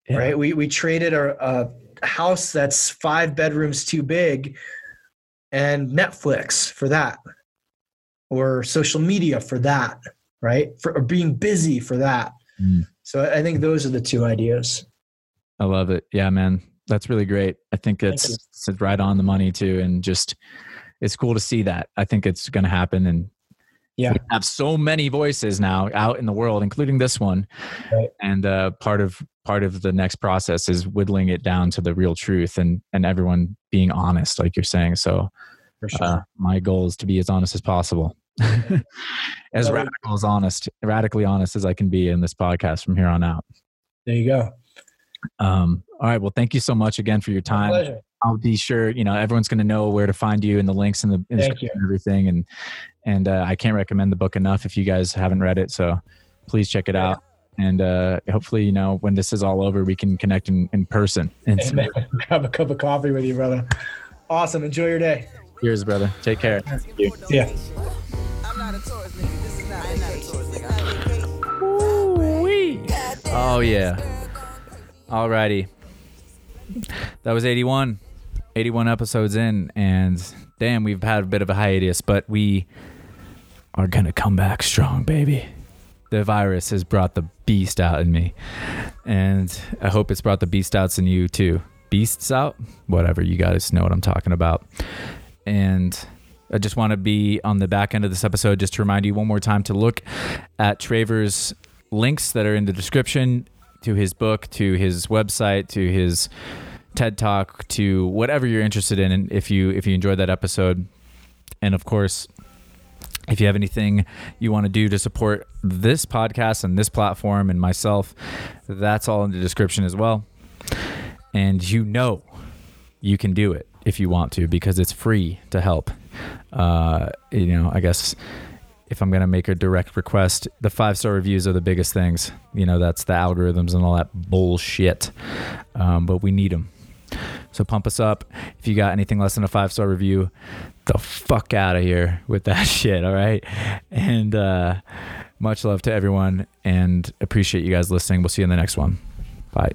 Speaker 1: Yeah.
Speaker 2: Right. We, we traded a, a house that's five bedrooms too big and Netflix for that, or social media for that, right? For or being busy for that.
Speaker 1: Mm.
Speaker 2: So I think those are the two ideas.
Speaker 1: I love it. Yeah, man. That's really great. I think it's, it's right on the money too. And just, it's cool to see that. I think it's going to happen. And
Speaker 2: Yeah.
Speaker 1: we have so many voices now out in the world, including this one.
Speaker 2: Right.
Speaker 1: And uh, part of, part of the next process is whittling it down to the real truth and, and everyone being honest, like you're saying. So
Speaker 2: For sure.
Speaker 1: uh, my goal is to be as honest as possible. as radical as honest, radically honest as I can be in this podcast from here on out.
Speaker 2: there you go.
Speaker 1: Um, all right. Well, thank you so much again for your time.
Speaker 2: Pleasure.
Speaker 1: I'll be sure, you know, everyone's going to know where to find you and the links and the
Speaker 2: Thank
Speaker 1: Instagram and everything. And, and, uh, I can't recommend the book enough if you guys haven't read it. So please check it out. And, uh, hopefully, you know, when this is all over, we can connect in, in person. And
Speaker 2: Hey, man, grab a cup of coffee with you, brother. Awesome. Enjoy your day.
Speaker 1: cheers, brother. Take care.
Speaker 2: Yeah.
Speaker 3: I'm not a tourist nigga. This is not a tourist nigga.
Speaker 1: Oh, yeah. Alrighty. That was 81. 81 episodes in. And damn, we've had a bit of a hiatus, but we are going to come back strong, baby. The virus has brought the beast out in me. And I hope it's brought the beast outs in you too. Beasts out? Whatever. You guys know what I'm talking about. And I just want to be on the back end of this episode just to remind you one more time to look at Traver's links that are in the description to his book, to his website, to his TED Talk, to whatever you're interested in. And if you if you enjoyed that episode, and of course, if you have anything you want to do to support this podcast and this platform and myself, that's all in the description as well. And you know you can do it if you want to because it's free to help. Uh, you know, I guess if I'm going to make a direct request, the five star reviews are the biggest things. You know, that's the algorithms and all that bullshit. Um, but we need them. So pump us up. If you got anything less than a five star review, the fuck out of here with that shit. All right. And uh, much love to everyone and appreciate you guys listening. We'll see you in the next one. Bye.